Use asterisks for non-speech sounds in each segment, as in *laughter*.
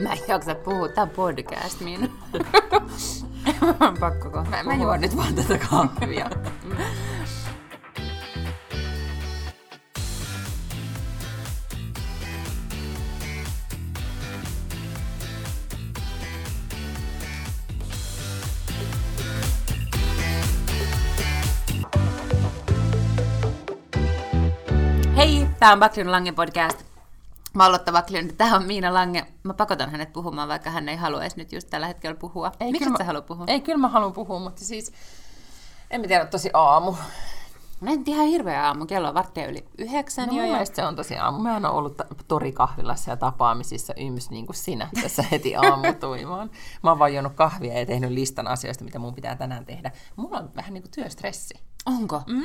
Mä en jaksa puhua, tää on podcast, Minna. Pakko kohta Mä, mä juon nyt vaan tätä kahvia. Hei, tää on Baklin Lange podcast. Mä aloittava Baklin, tää on Miina Lange. Mä pakotan hänet puhumaan, vaikka hän ei haluaisi nyt just tällä hetkellä puhua. Ei, Miksi et sä mä- halua puhua? Ei, kyllä mä haluan puhua, mutta siis... En mä tiedä, tosi aamu. No en ihan hirveä aamu, kello on varttia yli yhdeksän No, jo. Ja... se on tosi aamu. Mä oon ollut ta- torikahvilassa ja tapaamisissa yms niin kuin sinä tässä heti aamutuimaan. Mä oon vaan juonut kahvia ja tehnyt listan asioista, mitä mun pitää tänään tehdä. Mulla on vähän niin kuin työstressi. Onko? Mm?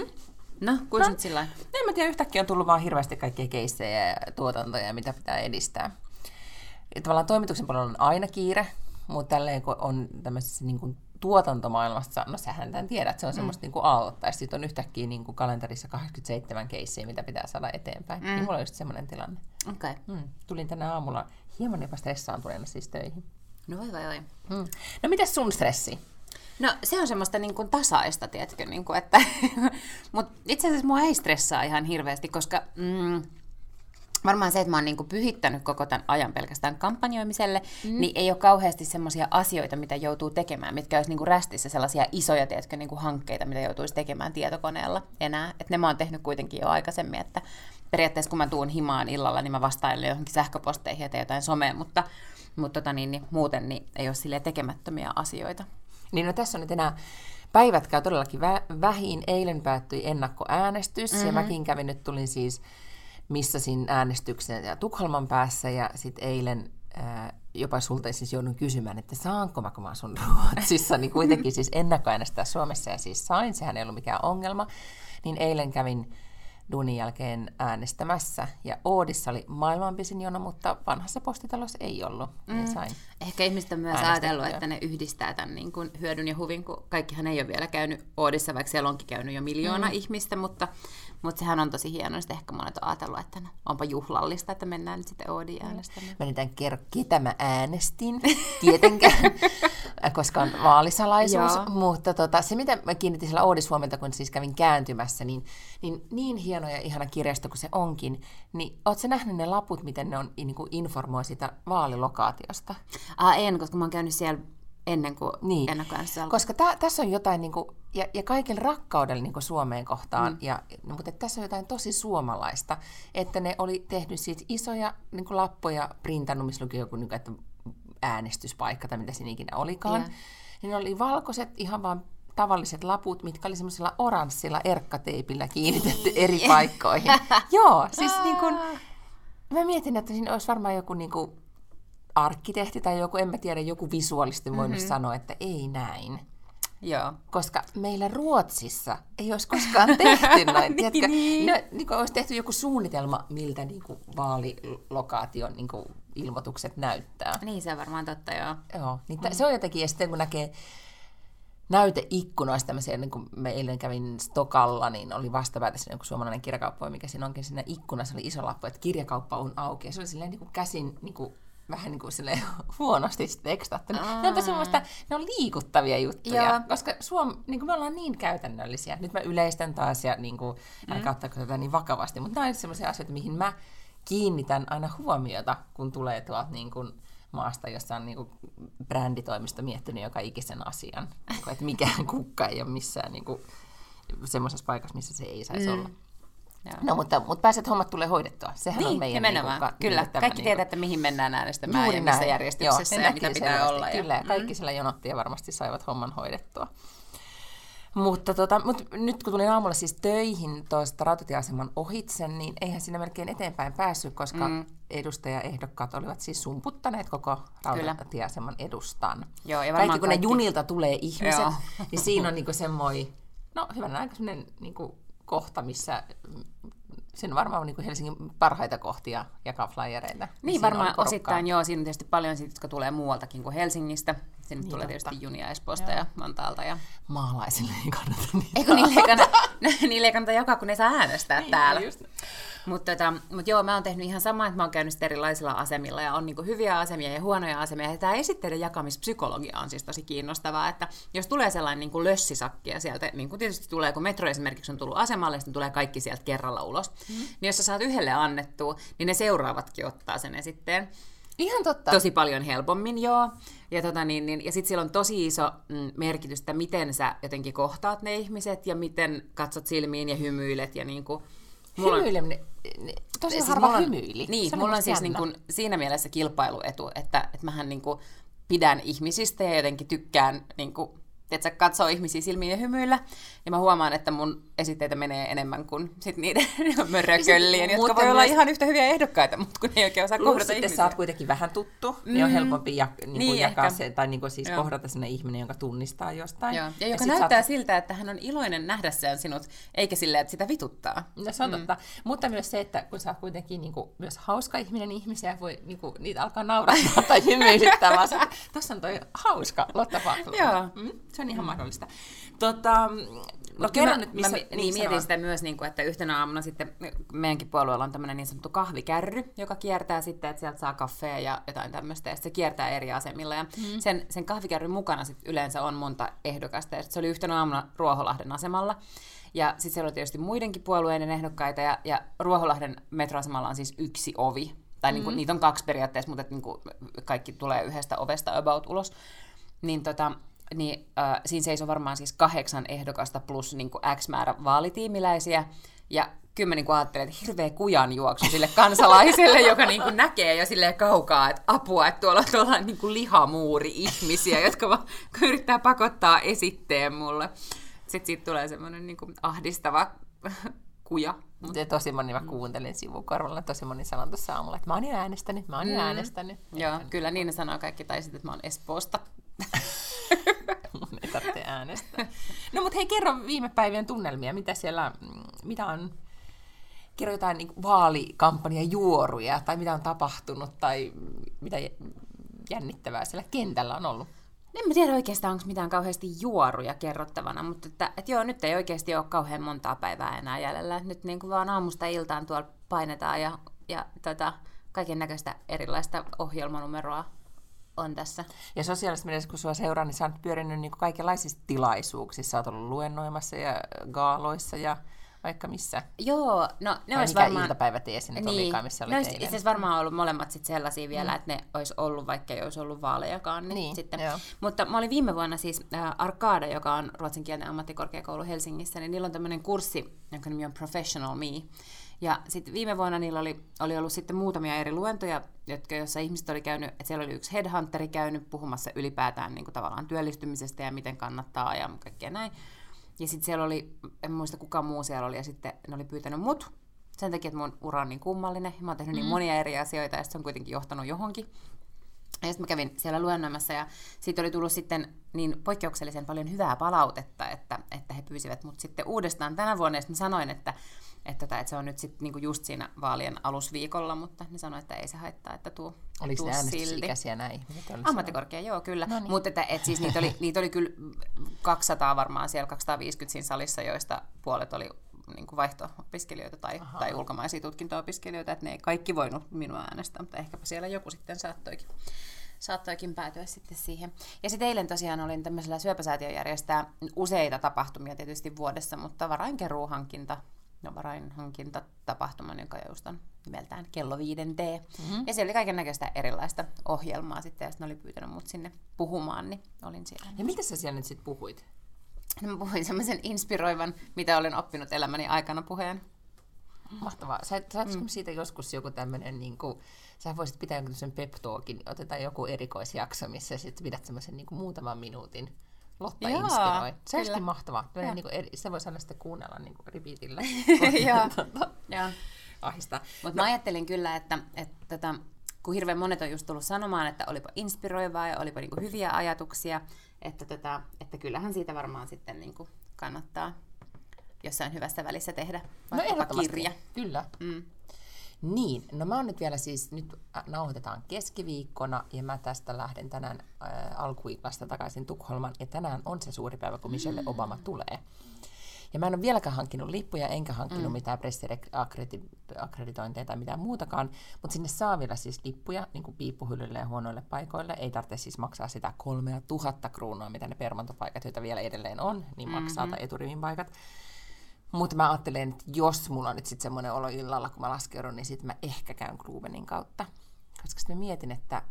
No, kuinka no. sillä? En mä tiedä, yhtäkkiä on tullut vaan hirveästi kaikkia keissejä ja tuotantoja, mitä pitää edistää. Ja tavallaan toimituksen puolella on aina kiire, mutta tälleen kun on tämmöisessä niin kuin tuotantomaailmassa, no sähän tämän tiedät, se on semmoista mm. niin kuin aloittaa. Sitten on yhtäkkiä niin kuin kalenterissa 87 keissiä, mitä pitää saada eteenpäin. Mm. Niin mulla on just semmoinen tilanne. Okei. Okay. Mm. Tulin tänä aamulla hieman jopa stressaantuneena siis töihin. No voi voi voi. Mm. No mitäs sun stressi? No se on semmoista niin kuin tasaista, tiedätkö, niin kuin, että... *laughs* Mutta itse asiassa mua ei stressaa ihan hirveästi, koska mm, varmaan se, että mä oon niin kuin pyhittänyt koko tämän ajan pelkästään kampanjoimiselle, mm. niin ei ole kauheasti semmoisia asioita, mitä joutuu tekemään, mitkä olisi niin kuin rästissä sellaisia isoja, tiedätkö, niin kuin hankkeita, mitä joutuisi tekemään tietokoneella enää. Että ne mä oon tehnyt kuitenkin jo aikaisemmin, että periaatteessa kun mä tuun himaan illalla, niin mä vastailen johonkin sähköposteihin ja teen jotain somea, mutta, mutta tota niin, niin, muuten niin ei ole silleen tekemättömiä asioita. Niin no tässä on nyt enää päivät käy todellakin vä- vähin. Eilen päättyi ennakkoäänestys mm-hmm. ja mäkin kävin nyt, tulin siis missasin äänestyksen ja Tukholman päässä ja sitten eilen ää, jopa sulta siis joudun kysymään, että saanko mä, kun mä asun Ruotsissa, niin kuitenkin *laughs* siis ennakkoäänestää Suomessa ja siis sain, sehän ei ollut mikään ongelma. Niin eilen kävin duunin jälkeen äänestämässä. Ja Oodissa oli maailman pisin jono, mutta vanhassa postitalossa ei ollut. Mm. Sain. Ehkä ihmiset on myös ajatellut, että ne yhdistää tämän niin kuin hyödyn ja huvin, kun kaikkihan ei ole vielä käynyt Oodissa, vaikka siellä onkin käynyt jo miljoona mm. ihmistä, mutta, mutta sehän on tosi hienoa, että ehkä monet on ajatellut, että no, onpa juhlallista, että mennään nyt sitten Oodiin äänestämään. Mä en kerro, ketä mä äänestin, *laughs* tietenkään, koska on vaalisalaisuus. Joo. Mutta tota, se, mitä mä kiinnitin siellä Oodissa huomenta, kun siis kävin kääntymässä, niin, niin, niin hieno ja ihana kirjasto kuin se onkin, niin ootko sä nähnyt ne laput, miten ne on, niin kuin informoi sitä vaalilokaatiosta? Ah, en, koska mä oon käynyt siellä ennen kuin Niin. ennakkoäänestys alkoi. Koska tä, tässä on jotain, niin kuin, ja, ja kaikilla rakkaudella niin kuin Suomeen kohtaan, mm. ja, no, mutta tässä on jotain tosi suomalaista, että ne oli tehnyt siitä isoja niin kuin lappuja, printannut, missä luki joku, niin kuin, että äänestyspaikka tai mitä siinä ikinä olikaan. Joo. Niin ne oli valkoiset, ihan vaan tavalliset laput, mitkä oli semmoisella oranssilla erkkateipillä kiinnitetty eri paikkoihin. *laughs* Joo, siis niin kuin, mä mietin, että siinä olisi varmaan joku niin kuin, arkkitehti tai joku, en mä tiedä, joku visuaalisti voinut mm-hmm. sanoa, että ei näin. Joo. Koska meillä Ruotsissa ei olisi koskaan tehty *laughs* noin. tiedätkö? Niin. No, niin kuin olisi tehty joku suunnitelma, miltä niin kuin vaalilokaation niin kuin ilmoitukset näyttää. Niin, se on varmaan totta, joo. Joo, niin mm. se on jotenkin, ja sitten kun näkee näyteikkunoista tämmöisiä, niin kuin me eilen kävin Stokalla, niin oli vastapäätä siinä joku suomalainen kirjakauppa, mikä siinä onkin siinä ikkunassa oli iso lappu, että kirjakauppa on auki, ja se oli silleen niin kuin käsin niin kuin, vähän niin kuin silleen *laughs* huonosti tekstattu. Ne on tosi semmoista, ne on liikuttavia juttuja, Joo. koska Suom, niin kuin me ollaan niin käytännöllisiä. Nyt mä yleistän taas ja niin kuin, älkää ottaako tätä niin vakavasti, mutta nämä on semmoisia asioita, mihin mä kiinnitän aina huomiota, kun tulee tuolta niin kuin maasta, jossa on niin kuin bränditoimisto miettinyt joka ikisen asian. Niin kuin, että mikään kukka ei ole missään niin kuin, semmoisessa paikassa, missä se ei saisi mm. olla. Joo. No, mutta, mutta pääset hommat tulee hoidettua. Sehän on Niin, meidän... nimenomaan. Niin kuin, Kyllä, tämä kaikki niin tietää, että mihin mennään äänestämään ja missä järjestyksessä Joo, ja mitä pitää selvästi. olla. Ja... Kyllä, ja kaikki siellä jonotti ja varmasti saivat homman hoidettua. Mutta, tota, mutta nyt kun tulin aamulla siis töihin tuosta rautatieaseman ohitse, niin eihän siinä melkein eteenpäin päässyt, koska mm. edustajaehdokkaat olivat siis sumputtaneet koko rautatieaseman edustan. Joo, ja kaikki kun ne kaikki- junilta tulee ihmiset, Joo. *laughs* niin siinä on niinku semmoinen, no hyvänä aika semmoinen niinku kohta, missä siinä varmaan on niinku Helsingin parhaita kohtia jakaa flyereita. Niin varmaan osittain joo, siinä on tietysti paljon siitä, jotka tulee muualtakin kuin Helsingistä. Sinne Niin, tulee totta. tietysti junia Espoosta ja Vantaalta. Ja... Maalaisille ei kannata niitä. Eikö niille ei kannata, *laughs* niille ei kannata jakaa, kun ne saa äänestää täällä. Just. Mutta tota, mut joo, mä oon tehnyt ihan samaa, että mä oon käynyt erilaisilla asemilla ja on niinku hyviä asemia ja huonoja asemia. Ja tämä esitteiden jakamispsykologia on siis tosi kiinnostavaa, että jos tulee sellainen niinku lössisakki ja sieltä, niin kuin tietysti tulee, kun metro esimerkiksi on tullut asemalle, niin tulee kaikki sieltä kerralla ulos, mm. niin jos sä saat yhdelle annettua, niin ne seuraavatkin ottaa sen esitteen. Ihan totta. Tosi paljon helpommin, joo. Ja, tota, niin, niin, ja sitten sillä on tosi iso mm, merkitys, että miten sä jotenkin kohtaat ne ihmiset ja miten katsot silmiin ja hymyilet. Ja niin kuin, mulla on, Hymyileminen, tosi siis harva mulla on, hymyili. Niin, Se mulla on musta siis niin kuin, siinä mielessä kilpailuetu, että, että mähän niin kuin, pidän ihmisistä ja jotenkin tykkään niin kuin, että katsoo ihmisiä silmiin ja hymyillä. Ja mä huomaan, että mun esitteitä menee enemmän kuin sit niiden *laughs* mörököllien, jotka mutta voi olla myös- ihan yhtä hyviä ehdokkaita, mutta kun ne ei oikein osaa kohdata sitten ihmisiä. sä oot kuitenkin vähän tuttu, mm. niin on helpompi jak- niin Niin, niin jakaa ehkä. se, tai niin kuin siis Joo. kohdata sellainen ihminen, jonka tunnistaa jostain. Joo. Ja joka sit sä näyttää oot- siltä, että hän on iloinen nähdessään sinut, eikä silleen, että sitä vituttaa. No se on mm. totta. Mutta myös se, että kun sä oot kuitenkin niin kuin, myös hauska ihminen, niin ihmisiä voi niin kuin, niitä alkaa naurattaa tai *laughs* hymyilyttää, vaan sä, tossa on toi hauska Lotta. Joo. Mm, se on ihan mahdollista. Tota, no Mut kerro mä, nyt, missä... Mä, niin, sano mietin sitä myös, niin kuin, että yhtenä aamuna sitten meidänkin puolueella on tämmöinen niin sanottu kahvikärry, joka kiertää sitten, että sieltä saa kaffea ja jotain tämmöistä, ja se kiertää eri asemilla. Ja mm. sen, sen kahvikärryn mukana sitten yleensä on monta ehdokasta, ja se oli yhtenä aamuna Ruoholahden asemalla. Ja sitten siellä oli tietysti muidenkin puolueiden ehdokkaita, ja, ja Ruoholahden metroasemalla on siis yksi ovi. Tai niin kuin, niitä on kaksi periaatteessa, mutta niin kuin kaikki tulee yhdestä ovesta about ulos. Niin tota, niin äh, siinä seisoo varmaan siis kahdeksan ehdokasta plus niin kuin X määrä vaalitiimiläisiä. Ja kyllä mä niin ajattelin, että hirveä kujan juoksu sille *laughs* kansalaiselle, joka niin kuin näkee jo silleen kaukaa, että apua, että tuolla on tuolla niin kuin lihamuuri ihmisiä, *laughs* jotka vaan yrittää pakottaa esitteen mulle. Sitten siitä tulee semmoinen niin kuin ahdistava *laughs* kuja. Ja tosi moni, mä kuuntelin sivukorvalla, tosi moni sanoi tuossa aamulla, että mä oon jo äänestänyt, mä oon jo äänestänyt. Joo, kyllä niin ne sanoo kaikki, tai sitten, että mä oon Espoosta. *laughs* Mun ei tarvitse äänestää. No mutta hei, kerro viime päivien tunnelmia. Mitä siellä, mm, mitä on, kerro jotain niin vaalikampanjan juoruja, tai mitä on tapahtunut, tai mitä jännittävää siellä kentällä on ollut. En mä tiedä oikeastaan, onko mitään kauheasti juoruja kerrottavana, mutta että, että joo, nyt ei oikeasti ole kauhean montaa päivää enää jäljellä. Et Nyt niin kuin vaan aamusta iltaan tuolla painetaan ja, ja tota, kaiken näköistä erilaista ohjelmanumeroa on tässä. Ja sosiaalisessa mediassa, kun sua seuraa, niin sä oot pyörinyt niin kaikenlaisissa tilaisuuksissa. Sä oot ollut luennoimassa ja gaaloissa ja vaikka missä. Joo, no ne Vai olisi varmaan... iltapäiväteesi nyt niin. olikaan, missä eilen? itse asiassa varmaan ollut molemmat sit sellaisia vielä, mm. että ne olisi ollut, vaikka ei olisi ollut vaalejakaan. Niin Niin, sitten. joo. Mutta mä olin viime vuonna siis äh, Arkada, joka on ruotsinkielinen ammattikorkeakoulu Helsingissä, niin niillä on tämmöinen kurssi, jonka nimi on Professional Me. Ja sitten viime vuonna niillä oli, oli ollut sitten muutamia eri luentoja, jotka, jossa ihmiset oli käynyt, että siellä oli yksi headhunteri käynyt puhumassa ylipäätään niin kuin tavallaan työllistymisestä ja miten kannattaa ja kaikkea näin. Ja sitten siellä oli, en muista kuka muu siellä oli, ja sitten ne oli pyytänyt mut sen takia, että mun ura on niin kummallinen. Mä oon tehnyt niin monia eri asioita, ja se on kuitenkin johtanut johonkin. Ja sitten mä kävin siellä luennoimassa, ja siitä oli tullut sitten niin poikkeuksellisen paljon hyvää palautetta, että, että he pyysivät mut sitten uudestaan tänä vuonna, ja mä sanoin, että, että, että, että se on nyt sitten niinku just siinä vaalien alusviikolla, mutta ne sanoivat, että ei se haittaa, että tuu, Oliko tuu ne äänestysikäisiä? Oliko Ammattikorkea, joo, kyllä. No niin. Mutta että, et siis niitä oli, niitä oli kyllä 200 varmaan siellä, 250 siinä salissa, joista puolet oli niin kuin vaihto-opiskelijoita tai, tai ulkomaisia tutkinto-opiskelijoita, että ne ei kaikki voinut minua äänestää, mutta ehkäpä siellä joku sitten saattoikin, saattoikin päätyä sitten siihen. Ja sitten eilen tosiaan olin tämmöisellä syöpäsäätiön järjestää useita tapahtumia tietysti vuodessa, mutta varainkeruuhankinta, no varainhankinta tapahtuma, jonka just on nimeltään kello viiden T. Mm-hmm. Ja siellä oli kaiken näköistä erilaista ohjelmaa sitten, ja sitten oli pyytänyt mut sinne puhumaan, niin olin siellä. Ja mitä sä siellä nyt sitten puhuit? No, Mä puhuin semmoisen inspiroivan, mitä olen oppinut elämäni aikana puheen. Mahtavaa. Sä, saatko mm. siitä joskus joku tämmöinen, niin kuin, sä voisit pitää jonkun sen pep talkin, otetaan joku erikoisjakso, missä sitten pidät semmoisen niin muutaman minuutin Lotta Jaa, inspiroi. Se kyllä. olisikin mahtavaa. Joo. Tämmöinen Niin kuin eri, se voisi aina sitten kuunnella niin kuin repeatillä. *laughs* Joo. Joo. Ahistaa. Mutta mä ajattelin kyllä, että, että tota, kun hirveän monet on just tullut sanomaan, että olipa inspiroivaa ja olipa niinku hyviä ajatuksia, että, tota, että kyllähän siitä varmaan sitten niinku kannattaa jossain hyvässä välissä tehdä No vaikkapa ehdottomasti. kirja. Kyllä. Mm. Niin, no mä oon nyt vielä siis, nyt äh, nauhoitetaan keskiviikkona ja mä tästä lähden tänään äh, alkuillasta takaisin Tukholman ja tänään on se suuri päivä, kun Michelle Obama tulee. Ja mä en ole vieläkään hankkinut lippuja, enkä hankkinut mm. mitään pressiakkreditointeja tai mitään muutakaan, mutta sinne saa vielä siis lippuja niin kuin piippuhyllylle ja huonoille paikoille. Ei tarvitse siis maksaa sitä kolmea tuhatta kruunua, mitä ne permontopaikat, joita vielä edelleen on, niin maksaa mm-hmm. tai eturivin paikat. Mutta mä ajattelen, että jos mulla on nyt sitten semmoinen olo illalla, kun mä laskeudun, niin sitten mä ehkä käyn Klubenin kautta. Koska sitten mä mietin, että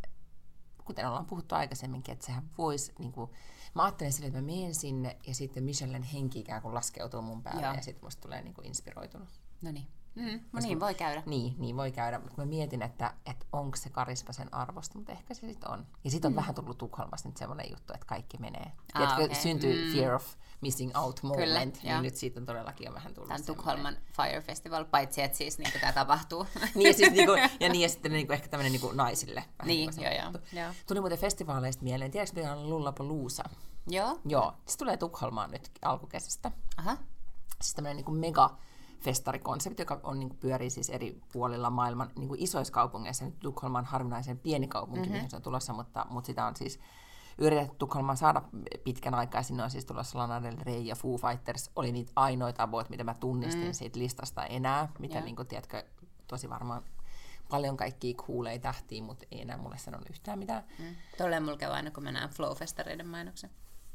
kuten ollaan puhuttu aikaisemminkin, että sehän voisi, niin kuin, mä ajattelen sille, että mä menen sinne ja sitten Michellen henki ikään kuin laskeutuu mun päälle Joo. ja sitten musta tulee niin kuin inspiroitunut. No niin. Mm, no niin, voi käydä. Niin, niin voi käydä, mutta mä mietin, että, että onko se karisma sen arvosta, mutta ehkä se sitten on. Ja sitten on mm. vähän tullut Tukholmasta nyt semmoinen juttu, että kaikki menee. Ah, Tiedätkö, okay. syntyy mm. fear of missing out moment, Kyllä, niin nyt siitä on todellakin jo vähän tullut Tämän Tukholman Fire Festival, paitsi että siis *laughs* niin tämä tapahtuu. niin, ja siis, niin kuin, *laughs* ja, niin, ja sitten niin kuin, ehkä tämmöinen niin kuin naisille. Niin, joo, joo, joo. Tuli muuten festivaaleista mieleen, tiedätkö, että on Lullapalooza? Joo. Joo, se tulee Tukholmaan nyt alkukesästä. Aha. Siis tämmöinen niin kuin mega festarikonsepti, joka on, niin kuin, pyörii siis eri puolilla maailman niin kuin isoissa kaupungeissa. Nyt Tukholma on harvinaisen pieni kaupunki, mm-hmm. mihin se on tulossa, mutta, mutta sitä on siis yritetty Tukholmaan saada pitkän aikaa. Sinne on siis tulossa Lana Del Rey ja Foo Fighters. Oli niitä ainoita about, mitä mä tunnistin mm. siitä listasta enää, mitä niin kuin, tiedätkö, tosi varmaan paljon kaikkia kuulee tähtiä, mutta ei enää mulle sanonut yhtään mitään. Mm. Tolleen mulla käy aina, kun mä näen Flow-festareiden mainoksen.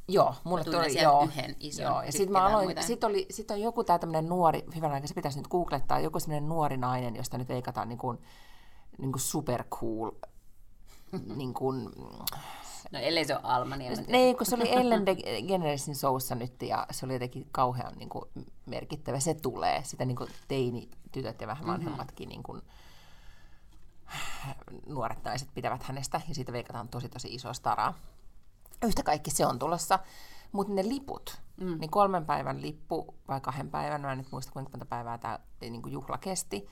Joo, mulle tuli, joo, yhden ison. Joo, ja sitten mä aloin, sit, oli, sit on joku tää tämmönen nuori, hyvän aika, se pitäisi nyt googlettaa, joku semmoinen nuori nainen, josta nyt veikataan niin kuin, niin kuin super cool, *laughs* niin kuin, No ellei se ole Alma, niin Ei, kun se oli Ellen DeGeneresin soussa nyt ja se oli jotenkin kauhean niin kuin, merkittävä. Se tulee, sitä niin kuin, teini-tytöt ja vähän mhm. vanhemmatkin mm-hmm. niin kuin, nuoret naiset pitävät hänestä ja siitä veikataan tosi tosi iso staraa. Yhtä kaikki se on tulossa. Mutta ne liput, mm. niin kolmen päivän lippu vai kahden päivän, mä en nyt muista kuinka monta päivää tämä niin juhla kesti,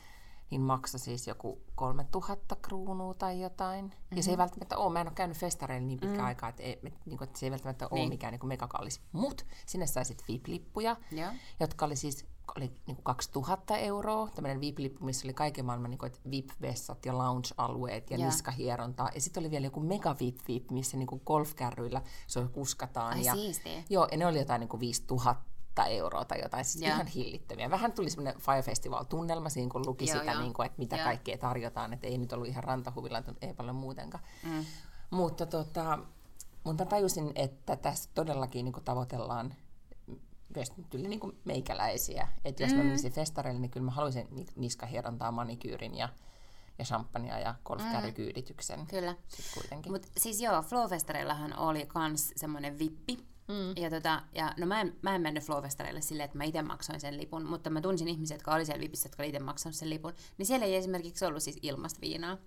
niin maksoi siis joku 3000 kruunua tai jotain. Mm-hmm. Ja se ei mhm. välttämättä ole, mä en ole käynyt festareilla niin pitkä mm. aikaa, että, ei, niin kuin, että se ei välttämättä niin. ole mikään niin megakallis. Mutta sinne sai sitten VIP-lippuja, ja. jotka oli siis oli niin kuin 2000 euroa, tämmöinen VIP-lippu, missä oli kaiken maailman niin kuin, VIP-vessat ja lounge-alueet ja, ja. niskahierontaa. Ja sitten oli vielä joku mega VIP-VIP, missä niin kuin golfkärryillä se kuskataan. Ai ja, siistiä. Joo, ja ne oli jotain niin kuin 5000 euroa tai jotain, siis ihan hillittömiä. Vähän tuli semmoinen Fire Festival-tunnelma siinä, kun luki joo, sitä, joo. Niin kuin, että mitä ja. kaikkea tarjotaan, että ei nyt ollut ihan rantahuvilla, ei paljon muutenkaan. Mm. Mutta tota, mutta tajusin, että tässä todellakin niin kuin tavoitellaan myös tyyli niin kuin meikäläisiä. Että jos mm. mä menisin festareille, niin kyllä mä haluaisin niskahierontaa, manikyyrin ja, ja champagnea ja golfkärrykyydityksen. Mm. Kyllä. Mutta siis joo, Flowfestareillahan oli kans semmoinen vippi, Mm. Ja, tota, ja no mä en, mä en mennyt Flowfestareille silleen, että mä itse maksoin sen lipun, mutta mä tunsin ihmisiä, jotka oli siellä vipissä, jotka oli itse maksanut sen lipun, niin siellä ei esimerkiksi ollut siis ilmasta viinaa.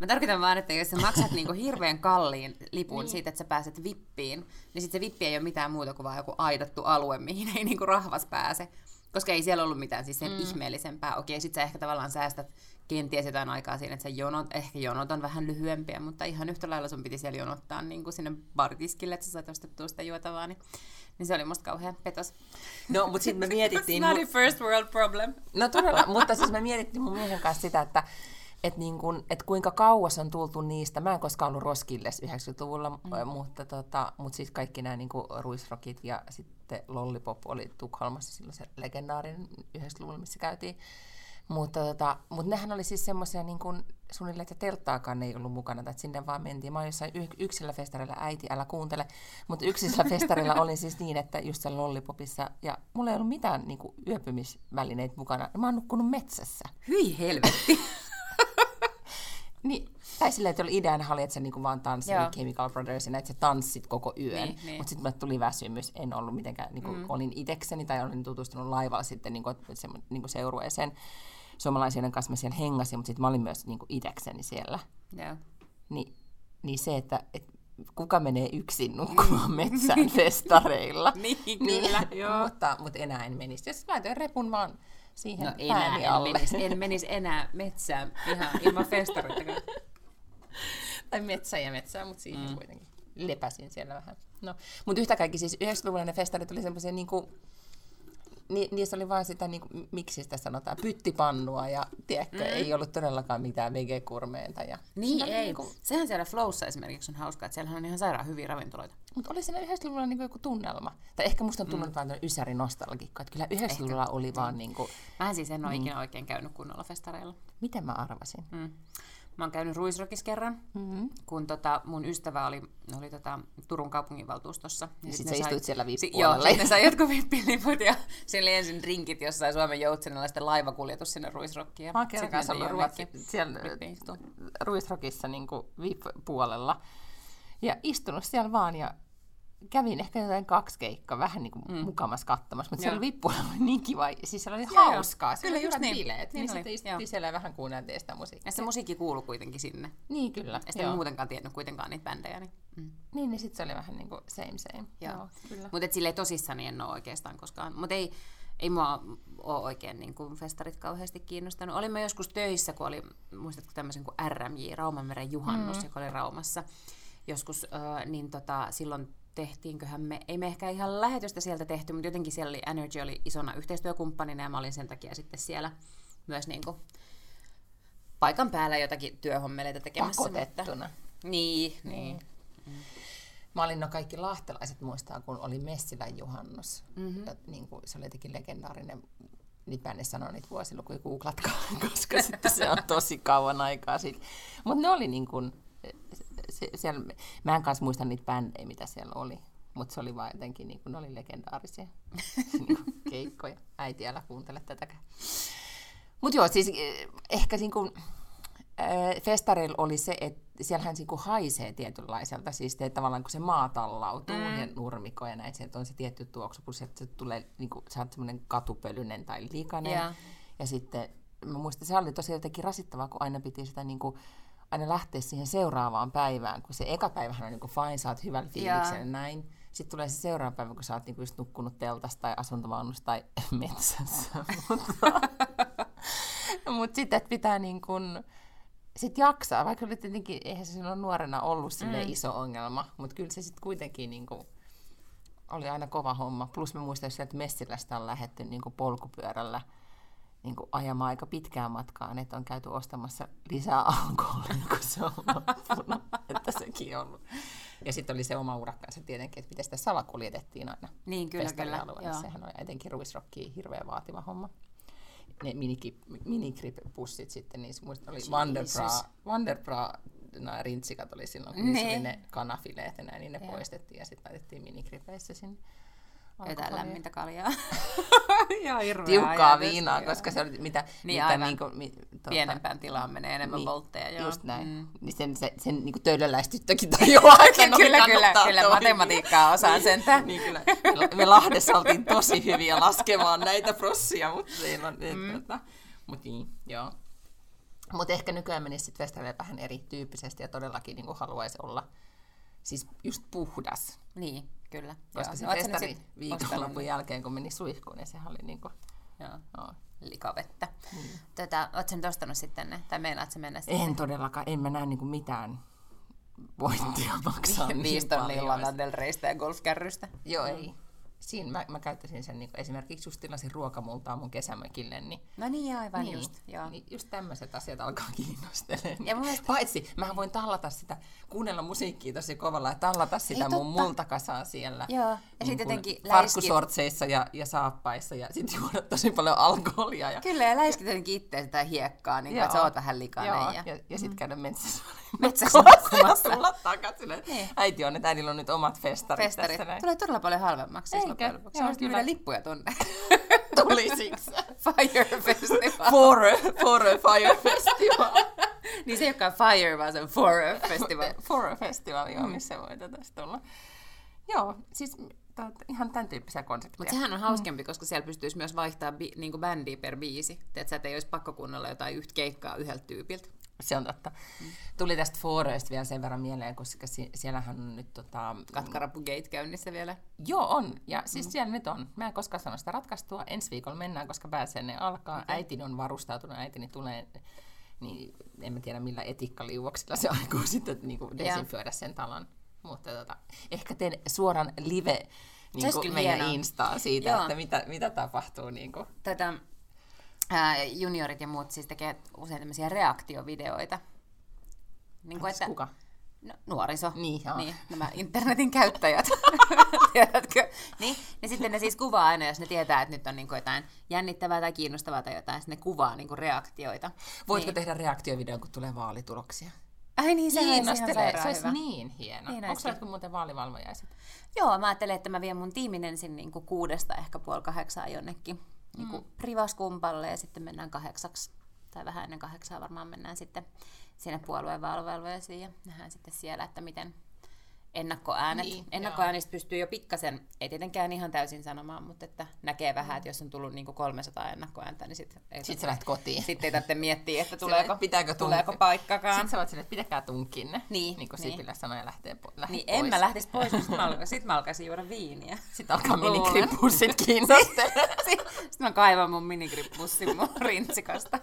Mä tarkoitan vaan, että jos sä maksat niinku hirveän kalliin lipun niin. siitä, että sä pääset vippiin, niin sitten se vippi ei ole mitään muuta kuin vaan joku aidattu alue, mihin ei niinku rahvas pääse. Koska ei siellä ollut mitään siis sen mm. ihmeellisempää. Okei, sit sä ehkä tavallaan säästät kenties jotain aikaa siinä, että sä jonot, ehkä jonot on vähän lyhyempiä, mutta ihan yhtä lailla sun piti siellä jonottaa niin kuin sinne bartiskille, että sä sait ostettua sitä juotavaa, niin, niin se oli musta kauhean petos. No, mutta sitten me *laughs* mietittiin... It's not a first world problem. No todella, mutta siis me mietittiin mun miehen kanssa sitä, että että niin kun, et kuinka kauas on tultu niistä. Mä en koskaan ollut Roskilles 90-luvulla, mm. mutta, tota, mutta siis kaikki nämä niin ruisrokit ja sitten Lollipop oli Tukholmassa silloin se legendaarinen 90-luvulla, missä käytiin. Mutta, tota, mutta nehän oli siis semmoisia niin kuin suunnilleen, että telttaakaan ei ollut mukana, että sinne vaan mentiin. Mä olin jossain y- yksillä festarilla, äiti, älä kuuntele, mutta yksillä *laughs* festarilla olin siis niin, että just sen lollipopissa, ja mulla ei ollut mitään niin kuin, yöpymisvälineitä mukana. Mä oon nukkunut metsässä. Hyi helvetti! *laughs* niin, tai silleen, että oli ideana oli, että sä niinku vaan tanssit Chemical Brothers ja että sä tanssit koko yön. Niin, niin. Mutta sitten mulle tuli väsymys, en ollut mitenkään, niinku, mm. olin itekseni tai olin tutustunut laivalla sitten niinku, se, niinku seurueeseen suomalaisien kanssa mä siellä hengasin, mutta sitten mä olin myös niinku itekseni siellä. Yeah. Ni, niin se, että et, kuka menee yksin nukkumaan metsään *laughs* festareilla. niin, kyllä, niin, *laughs* joo. Mutta, mutta enää en menisi. Jos laitoin repun vaan siihen no, enää en alle. Menisi, en menisi enää metsään ihan ilman festareita. *laughs* tai metsään ja metsään, mutta siihen mm. kuitenkin lepäsin siellä vähän. No, mutta yhtä kaikki siis 90-luvulla ne festarit oli semmoisia niinku, ni, niissä oli vain sitä, niin kuin, miksi sitä sanotaan, pyttipannua ja tiedätkö, mm. ei ollut todellakaan mitään vegekurmeenta. Ja niin ei, niin kuin... sehän siellä Flowssa esimerkiksi on hauskaa, että siellä on ihan sairaan hyviä ravintoloita. Mutta oli siinä 90-luvulla niinku joku tunnelma. Tai ehkä musta on tullut mm. vaan ysäri nostalgikko, että kyllä 90-luvulla oli vaan niinku... Mä siis en ole mm. ikinä oikein käynyt kunnolla festareilla. Miten mä arvasin? Mm. Mä oon käynyt Ruisrokissa kerran, mm-hmm. kun tota, mun ystävä oli, oli tota, Turun kaupunginvaltuustossa. Ja sitten sä istuit siellä vippuolella. Joo, sitten sai jotkut vippiliput ja *laughs* siinä oli ensin rinkit jossain Suomen joutsenilla ja sitten laivakuljetus sinne Ruisrokkiin. Mä oon kerran kanssa ollut ruotsi, siellä Ruisrokissa niin VIP-puolella ja istunut siellä vaan ja kävin ehkä jotain kaksi keikkaa vähän niin kuin mm. mukamas katsomassa, mutta siellä vippu oli *laughs* niin kiva, siis siellä oli joo, hauskaa, siellä kyllä, oli just niin. bileet, niin, niin sitten istuttiin siellä ja vähän kuunneltiin sitä musiikkia. Ja se musiikki kuului kuitenkin sinne. Niin kyllä. Ja sitten muutenkaan tiennyt kuitenkaan niitä bändejä. Niin, mm. niin, niin sitten se oli vähän niin kuin same same. Joo, joo kyllä. Mutta silleen tosissani en ole oikeastaan koskaan, mutta ei, ei mua ole oikein niin kuin festarit kauheasti kiinnostanut. Olimme joskus töissä, kun oli, muistatko tämmöisen kuin RMJ, Raumanmeren juhannus, mm. joka oli Raumassa joskus, äh, niin tota, silloin tehtiinköhän me, ei me ehkä ihan lähetystä sieltä tehty, mutta jotenkin siellä oli, Energy oli isona yhteistyökumppanina ja mä olin sen takia sitten siellä myös niin kuin paikan päällä jotakin työhommeleita tekemässä. Pakotettuna. Niin, niin. Mm. Mä olin no kaikki lahtelaiset muistaa, kun oli Messilän juhannus. Mm-hmm. Ja, niin kuin, se oli jotenkin legendaarinen Nipänne sanoi niitä vuosilukuja, googlatkaa, *laughs* koska sitten se on tosi kauan aikaa sitten. Mutta ne oli niin kuin, se, siellä, mä en kanssa muista niitä bändejä, mitä siellä oli. Mutta se oli vaan jotenkin, niin kuin, ne oli legendaarisia *laughs* niin keikkoja. Äiti, älä kuuntele tätäkään. Mutta joo, siis eh, ehkä niin kuin, äh, festareilla oli se, että siellähän niin kuin haisee tietynlaiselta, siis te, tavallaan kun se maa tallautuu mm. ja nurmiko ja näin, sieltä on se tietty tuoksu, kun sieltä se tulee, niin kuin, sä oot semmoinen katupölyinen tai likainen. Yeah. Ja sitten mä muistan, se oli tosi jotenkin rasittavaa, kun aina piti sitä niin kuin, aina lähteä siihen seuraavaan päivään, kun se eka päivähän on niin kuin fine, sä oot hyvällä fiiliksellä näin. Sitten tulee se seuraava päivä, kun sä oot niinku just nukkunut teltassa tai asuntovaunussa tai *laughs* metsässä. mutta *laughs* mut sitten pitää niin kuin, sit jaksaa, vaikka oli tietenkin, eihän se silloin nuorena ollut sille mm. iso ongelma, mutta kyllä se sitten kuitenkin niin kuin, oli aina kova homma. Plus mä muistan, että Messilästä on lähetty niin kuin polkupyörällä – niin kuin ajamaan aika pitkään matkaan, että on käyty ostamassa lisää *laughs* alkoholia, kun se on loppunut, *laughs* että sekin on ollut. Ja sitten oli se oma urakkansa tietenkin, että miten sitä salakuljetettiin aina niin, kyllä, kyllä. Sehän on etenkin ruisrokkiin hirveän vaativa homma. Ne minigrip-pussit sitten, niin oli Wonderbra, Wonderbra nämä rintsikat oli silloin, kun ne. oli ne kanafileet ja näin, niin ne ja. poistettiin ja sitten laitettiin minigripeissä sinne jotain lämmintä kaljaa. *laughs* Ihan hirveä Tiukkaa ajatus, viinaa, joo. koska se oli mitä... Niin mitä niin kuin, mi, tuota, Pienempään tilaan menee enemmän niin, voltteja. Joo. Just näin. Mm. Niin sen, sen, sen niin töölöläistyttökin tajuaa, *laughs* että Kyllä, kyllä, kyllä matematiikkaa osaan sentä. *laughs* niin kyllä. Me Lahdessa oltiin tosi hyviä laskemaan näitä prossia, mutta siinä on... Mm. Tuota, mut niin, joo. Mutta ehkä nykyään menisi sitten festareille vähän erityyppisesti ja todellakin niin haluaisi olla siis just puhdas. Niin, Kyllä. Koska se festari viikonlopun jälkeen, kun meni suihkuun, niin sehän oli niinku... Joo. No. Likavettä. Mm. Tätä, ootko sen ostanut sitten ne? Tai meinaat se mennä sitten? En todellakaan. En mä näe niinku mitään voittia maksaa niin, Viisi tonnia Lana Del Reystä ja golfkärrystä. Joo, mm. Ei siinä mä, mä käyttäisin sen, niin esimerkiksi just tilasin ruokamultaa mun kesämökille. Niin, no niin, aivan niin, just. Joo. Niin just tämmöiset asiat alkaa kiinnostelemaan. Ja mielestä... Paitsi, mä voin tallata sitä, kuunnella musiikkia tosi kovalla ja tallata sitä Ei, mun totta. multakasaa siellä. Joo, ja niin sitten jotenkin Farkkusortseissa ja, ja saappaissa ja sitten juoda tosi paljon alkoholia. Ja... Kyllä, ja läiskit jotenkin itse sitä hiekkaa, niin että sä oot vähän likainen. Joo, ja, ja, ja sitten mm. käydä metsässä. Metsässä nukkumassa. *laughs* tulla takaisin. Niin. Äiti on, että äidillä on nyt omat festarit, festarit. tässä. Näin. Tulee todella paljon halvemmaksi. Eikä. Joo, Sä kyllä lippuja tonne. *laughs* Tuli siksi. Fire Festival. For a, for a Fire Festival. *laughs* niin se ei olekaan Fire, vaan se on For a Festival. *laughs* for a Festival, joo, missä voi tästä tulla. Joo, siis ihan tämän tyyppisiä konsepteja. Mutta sehän on hauskempi, mm. koska siellä pystyisi myös vaihtamaan bi- niinku bändiä per biisi. Että sä ei olisi pakko kuunnella jotain yhtä keikkaa yhdeltä tyypiltä. Se on totta. Tuli tästä Foreista vielä sen verran mieleen, koska si- siellähän on nyt... Tota, Katkarapu Gate käynnissä vielä. Joo, on. Ja siis mm. siellä nyt on. Mä en koskaan sano sitä ratkaistua. Ensi viikolla mennään, koska pääsee ne alkaa. Okay. Äitini on varustautunut. Äitini tulee, niin en mä tiedä millä etikkaliuoksilla se aikoo sitten niin kuin desinfioida sen talon. Mutta tota, ehkä teen suoran live niin kuin meidän hienoa. Instaa siitä, Joo. että mitä, mitä tapahtuu. Niin kuin. Tätä, ää, juniorit ja muut siis tekee usein tämmöisiä reaktiovideoita. Niin kuin, että, kuka? No, nuoriso. Niin, joo. niin, nämä internetin käyttäjät. *laughs* Tiedätkö? Niin, niin sitten ne siis kuvaa aina, jos ne tietää, että nyt on niin jotain jännittävää tai kiinnostavaa tai jotain, sitten ne kuvaa niin reaktioita. Voitko niin. tehdä reaktiovideon, kun tulee vaalituloksia? Ai niin, se ihan Se olisi hyvä. niin hieno. Niin Onko sä muuten vaalivalvojaiset? Joo, mä ajattelin, että mä vien mun tiimin ensin niin kuin kuudesta ehkä puoli kahdeksaa jonnekin niin kuin privaskumpalle ja sitten mennään kahdeksaksi, tai vähän ennen kahdeksaa varmaan mennään sitten sinne puolueen vaalivalvojaisiin ja nähdään sitten siellä, että miten ennakkoäänet. Niin, Ennakkoäänistä pystyy jo pikkasen, ei tietenkään ihan täysin sanomaan, mutta että näkee vähän, että jos on tullut niin kuin 300 ennakkoääntä, niin sitten ei, Sitten sä lähdet kotiin. sit ei tarvitse miettiä, että tuleeko, pitääkö tuleeko paikkakaan. Sitten sä oot silleen, että pitäkää tunkinne. Niin, niin kuin niin. Sipilä sanoi ja lähtee, po- lähtee Niin pois. en mä lähtisi pois, mutta mä alkaisin, sit mä alkaisin juoda viiniä. *laughs* Sitten alkaa minikrippussit *laughs* kiinnostella. Sitten mä kaivan mun minigrippussin mun *laughs* rintsikasta.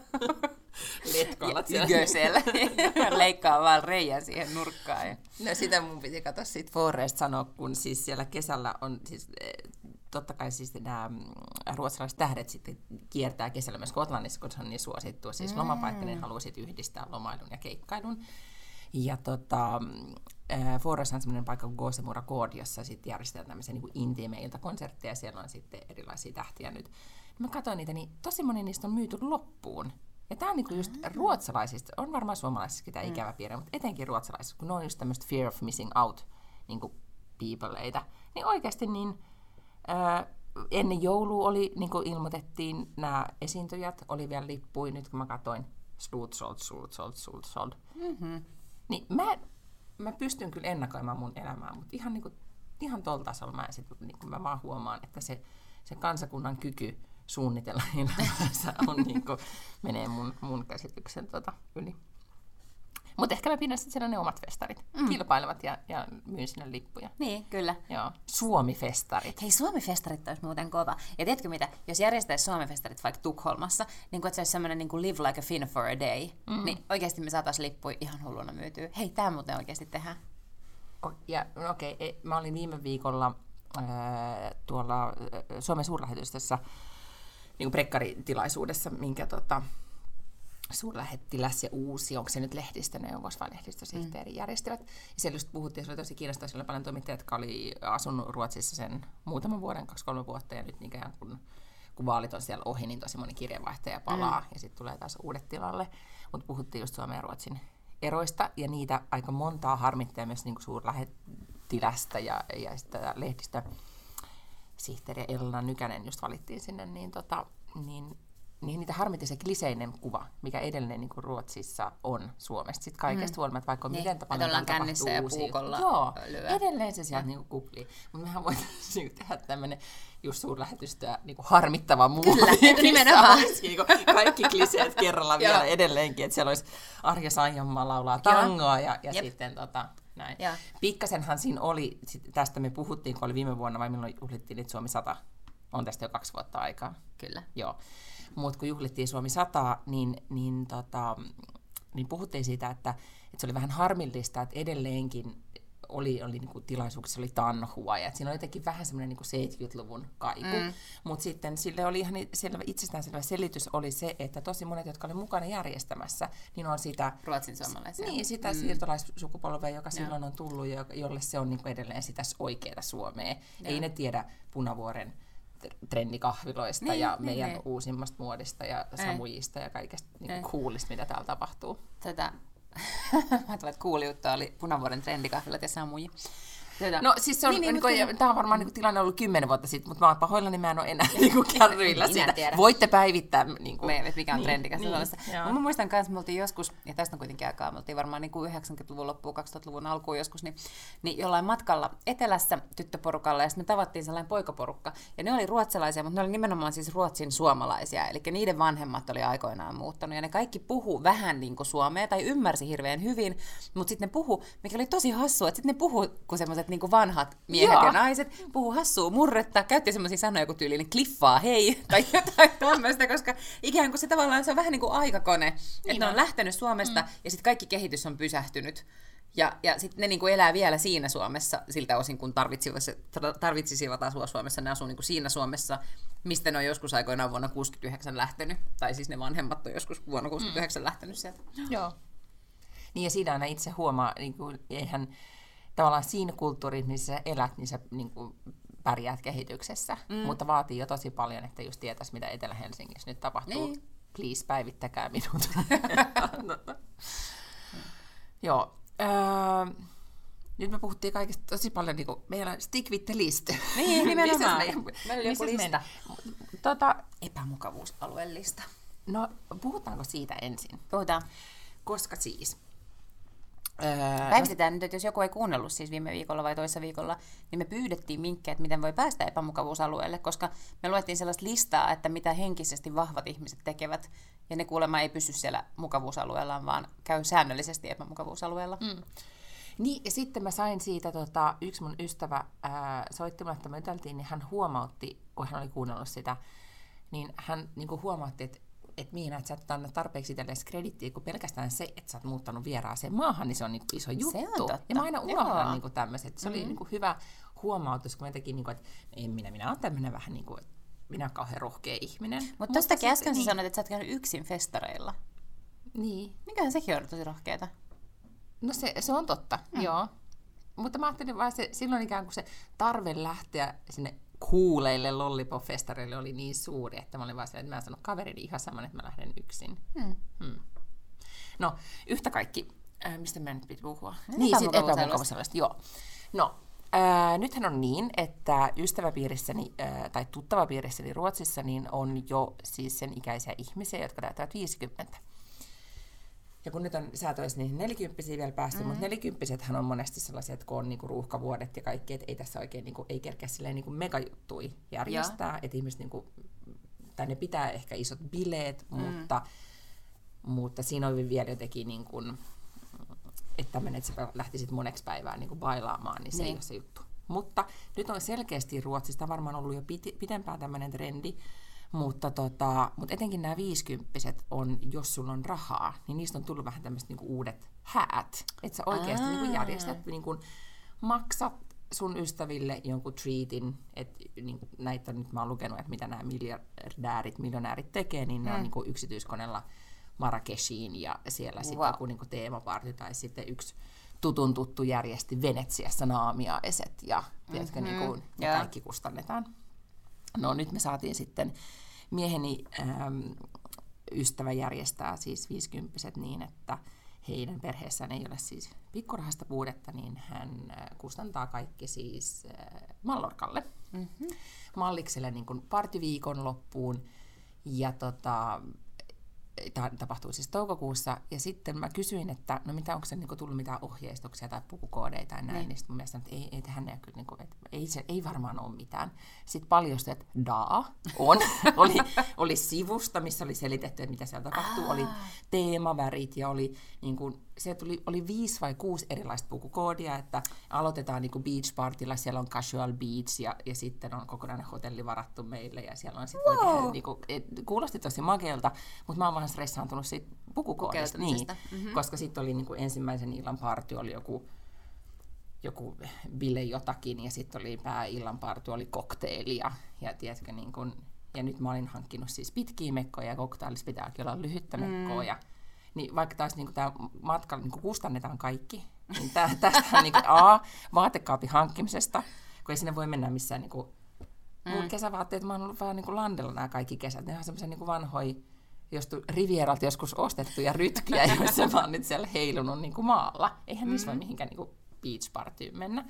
Letkoilat siellä. *laughs* Leikkaa vaan reijän siihen nurkkaan. Ja... No sitä mun piti katsoa siitä Forest sanoa, kun siis siellä kesällä on siis eh, totta kai siis nämä mm, ruotsalaiset tähdet sitten kiertää kesällä myös Skotlannissa, kun se on niin suosittua. Siis lomapaikka, niin haluaa sitten yhdistää lomailun ja keikkailun. Ja tota, äh, Forest on semmoinen paikka kuin Gosemura Gård, jossa sitten järjestetään tämmöisiä niin intiimeiltä konsertteja. Siellä on sitten erilaisia tähtiä nyt. Mä katsoin niitä, niin tosi moni niistä on myyty loppuun. Ja tämä on niinku just ruotsalaisista, on varmaan suomalaisissakin tämä ikävä piirre, mutta etenkin ruotsalaisissa, kun ne on just tämmöistä fear of missing out niinku peopleita, niin oikeasti niin, ää, ennen joulua oli, niin kuin ilmoitettiin, nämä esiintyjät, oli vielä lippui, nyt kun mä katsoin Slutsold, Slutsold, Slutsold, Mm-hmm. niin mä, mä pystyn kyllä ennakoimaan mun elämää, mutta ihan, niin kuin, ihan tuolla tasolla mä, sit, niin kuin mä vaan huomaan, että se, se kansakunnan kyky suunnitella *laughs* elämäänsä on, niin kuin, menee mun, mun käsityksen tota, yli. Mutta ehkä mä pidän sitten siellä ne omat festarit. Mm. Kilpailevat ja, ja myyn sinne lippuja. Niin, kyllä. Joo. Suomi-festarit. Hei, Suomi-festarit olisi muuten kova. Ja tiedätkö mitä, jos järjestäisi Suomi-festarit vaikka Tukholmassa, niin että se olisi semmoinen niin live like a Finn for a day, mm. niin oikeasti me saataisiin lippuja ihan hulluna myytyä. Hei, tämä muuten oikeasti tehdään. O- Ja no okei, okay, mä olin viime viikolla ää, tuolla ää, Suomen suurlähetystössä niin prekkaritilaisuudessa, minkä tota, suurlähettiläs ja uusi, onko se nyt lehdistöneuvos vai lehdistösihteeri mm. järjestivät. Ja siellä just puhuttiin, se oli tosi kiinnostavaa, siellä oli paljon toimittajia, jotka oli asunut Ruotsissa sen muutaman vuoden, kaksi-kolme vuotta, ja nyt ikään kuin kun vaalit on siellä ohi, niin tosi moni kirjeenvaihtaja palaa, mm. ja sitten tulee taas uudet tilalle. Mutta puhuttiin just Suomen ja Ruotsin eroista, ja niitä aika montaa harmittaa myös niin suurlähettilästä ja, ja sitä lehdistä sihteeri Elna Nykänen just valittiin sinne, niin, tota, niin, niin niitä harmitti se kliseinen kuva, mikä edelleen niin kuin Ruotsissa on Suomesta. Sitten kaikesta mm. huolimatta, vaikka Niin, miten paljon ollaan kännissä tapahtuu ja puukolla Joo, lyö. edelleen se sieltä niin kuplii. Mutta mehän voitaisiin tehdä tämmöinen just suurlähetystöä niin kuin harmittava muu. Kyllä, nimenomaan. Niin kuin kaikki kliseet kerralla *laughs* vielä edelleenkin, että siellä olisi Arja Saijonmaa laulaa tangoa ja, ja Jep. sitten tota, näin. Joo. Pikkasenhan siinä oli, tästä me puhuttiin, kun oli viime vuonna, vai milloin juhlittiin nyt Suomi 100? On tästä jo kaksi vuotta aikaa. Kyllä. Joo. Mutta kun juhlittiin Suomi 100, niin, niin, tota, niin puhuttiin siitä, että, että se oli vähän harmillista, että edelleenkin oli, oli niinku tilaisuuksissa oli tanhua, ja siinä oli jotenkin vähän semmoinen niinku 70-luvun kaiku. Mm. Mutta sitten sille oli ihan selvä, itsestäänselvä selitys oli se, että tosi monet, jotka oli mukana järjestämässä, niin on sitä Ruotsin suomalaisia. niin, sitä mm. siirtolaissukupolvea, joka silloin on tullut ja jolle se on niin edelleen sitä oikeaa Suomea. Ei ne tiedä Punavuoren trendikahviloista Niin, ja niin, meidän niin. uusimmasta muodista ja samujista ja kaikesta niin kuulista, mitä täällä tapahtuu. Tätä, *laughs* mä ajattelin, että kuuliutta oli punavuoden trendikahvilat ja samuji. Tätä, No siis se on, Niin, niin, niin, niin, niin, tämä on varmaan niin tilanne ollut kymmenen vuotta sitten, mutta mä oon pahoillani, mä en ole enää niin *laughs* kuin kärryillä siitä. tiedän. Voitte päivittää. Niin kuin, me, mikä on niin, trendikäs niin, joo. Mä muistan kanssa, me oltiin joskus, ja tästä on kuitenkin aikaa, me oltiin varmaan niin kuin 90-luvun loppuun, 2000-luvun alkuun joskus, niin, niin jollain matkalla etelässä tyttöporukalla, ja sitten me tavattiin sellainen poikaporukka, ja ne oli ruotsalaisia, mutta ne oli nimenomaan siis ruotsin suomalaisia, eli niiden vanhemmat oli aikoinaan muuttanut, ja ne kaikki puhu vähän niin kuin suomea, tai ymmärsi hirveän hyvin, mutta sitten ne puhu, mikä oli tosi hassua, että sitten ne puhu kuin semmoiset niin vanhat miehet Joo. ja naiset, puhuu hassua murretta, käytti semmoisia sanoja kuin tyylinen kliffaa hei, *laughs* tai jotain tämmöistä, koska ikään kuin se tavallaan se on vähän niin kuin aikakone, että ne on on. lähtenyt Suomesta mm. ja sitten kaikki kehitys on pysähtynyt. Ja, ja sitten ne niinku elää vielä siinä Suomessa siltä osin, kun tarvitsisivat, tarvitsisivat asua Suomessa. Ne asuu niinku siinä Suomessa, mistä ne on joskus aikoinaan vuonna 69 lähtenyt. Tai siis ne vanhemmat on joskus vuonna 69 mm. lähtenyt sieltä. Joo. Niin ja siinä aina itse huomaa, niin kuin, eihän tavallaan siinä kulttuurissa, missä sä elät, niin sä niin kuin, pärjäät kehityksessä, mm. mutta vaatii jo tosi paljon, että just tietäisi, mitä Etelä-Helsingissä nyt tapahtuu. Niin. Please, päivittäkää minut. *laughs* Joo. Öö, nyt me puhuttiin kaikista tosi paljon, niin kuin, meillä stick with the list. Niin, *laughs* nimenomaan. meidän, meillä on joku lista. Tota, Epämukavuusalueen lista. No, puhutaanko siitä ensin? Puhutaan. Koska siis... Öö, Päivitetään nyt, että jos joku ei kuunnellut siis viime viikolla vai toissa viikolla, niin me pyydettiin minkkejä, että miten voi päästä epämukavuusalueelle, koska me luettiin sellaista listaa, että mitä henkisesti vahvat ihmiset tekevät, ja ne kuulemma ei pysy siellä mukavuusalueellaan, vaan käy säännöllisesti epämukavuusalueella. Mm. Niin, ja sitten mä sain siitä, tota, yksi mun ystävä ää, soitti mulle, että me niin hän huomautti, kun hän oli kuunnellut sitä, niin hän niin huomautti, että että Miina, että sä et anna tarpeeksi itsellesi kredittiä, kun pelkästään se, että sä oot muuttanut vieraaseen maahan, niin se on niin iso juttu. Se on totta. Ja mä aina unohdan niin tämmöiset. Se mm-hmm. oli niin kuin hyvä huomautus, kun mä tekin, niin kuin, että en minä, minä olen tämmöinen vähän niin kuin, minä kauhean rohkea ihminen. Mut Mutta tuostakin äsken niin. sä sanoit, että sä oot käynyt yksin festareilla. Niin. Mikähän sekin on tosi rohkeeta. No se, se on totta, mm. joo. Mutta mä ajattelin vaan se, silloin ikään kuin se tarve lähteä sinne kuuleille lollipop-festareille oli niin suuri, että mä olin vaan että mä sanonut kaverini ihan saman, että mä lähden yksin. Mm. Mm. No, yhtä kaikki, äh, mistä mä nyt piti puhua? No, niin, sitten epämukavuusalueesta, joo. No, äh, nythän on niin, että ystäväpiirissäni äh, tai tuttavapiirissäni Ruotsissa niin on jo siis sen ikäisiä ihmisiä, jotka täyttävät 50. Ja kun nyt on, sä et olisi niihin nelikymppisiä vielä päässyt, mm. mutta nelikymppisethän on monesti sellaisia, että kun on niinku ruuhkavuodet ja kaikki, että ei tässä oikein niinku, ei kerkeä silleen niinku megajuttui järjestää, että ihmiset niinku, tai ne pitää ehkä isot bileet, mm. mutta, mutta siinä on vielä jotenkin niin kuin, että tämmöinen, että sä lähtisit moneksi päivään niin kuin bailaamaan, niin se niin. ei ole se juttu. Mutta nyt on selkeästi Ruotsista varmaan ollut jo pitempään tämmöinen trendi, mutta, tota, mutta etenkin nämä viisikymppiset on, jos sulla on rahaa, niin niistä on tullut vähän tämmöiset niinku uudet häät. Että sä oikeasti niinku järjestät, niinku, maksat sun ystäville jonkun treatin, että niin, näitä nyt mä oon lukenut, että mitä nämä miljardäärit, miljonäärit tekee, niin ne mm. on niin yksityiskoneella Marrakeshiin ja siellä wow. sitten joku niin teemaparty tai sitten yksi tutun tuttu järjesti Venetsiassa naamiaiset ja mm-hmm. tiedätkö, niin kuin, ja yeah. kaikki kustannetaan. No nyt me saatiin sitten mieheni ähm, ystävä järjestää siis 50 niin, että heidän perheessään ei ole siis pikkurahasta puudetta, niin hän äh, kustantaa kaikki siis äh, Mallorkalle. Mm-hmm. Mallikselle niin kuin partiviikon loppuun. Ja tota, tapahtui siis toukokuussa, ja sitten mä kysyin, että no mitä, onko se niin tullut mitään ohjeistuksia tai pukukoodeja tai näin, niin, niin sitten mun mielestä, että ei, ei tähän ei, kyllä, niin kuin, että ei, se, ei varmaan ole mitään. Sitten paljostui, että daa on, *laughs* oli, oli sivusta, missä oli selitetty, että mitä siellä tapahtuu, oli teemavärit ja oli niin kuin, se tuli, oli viisi vai kuusi erilaista pukukoodia, että aloitetaan niin beach partilla, siellä on casual beach ja, ja sitten on kokonainen hotelli varattu meille ja siellä on sitten wow. voi tehdä, niin kuin, et, kuulosti tosi makealta, mutta mä oon vähän stressaantunut siitä pukukoodista, niin, mm-hmm. koska sitten oli niin kuin ensimmäisen illan party oli joku joku bile jotakin ja sitten oli pääillan party oli kokteili ja, ja tiedätkö niin kuin, ja nyt mä olin hankkinut siis pitkiä mekkoja ja koktailissa pitääkin olla lyhyttä mekkoa mm. ja niin vaikka taas niin tämä matka niin kustannetaan kaikki, niin tää, tästä niin kuin, A, vaatekaapin hankkimisesta, kun ei sinne voi mennä missään niin kuin, mm. mun kesävaatteet, mä oon ollut vähän niin kuin landella nämä kaikki kesät, ne on semmoisia niin vanhoja, jostu Rivieralta joskus ostettuja rytkiä, *laughs* joissa mä oon nyt siellä heilunut niin kuin maalla. Eihän niissä mm. voi mihinkään niin kuin beach partyyn mennä.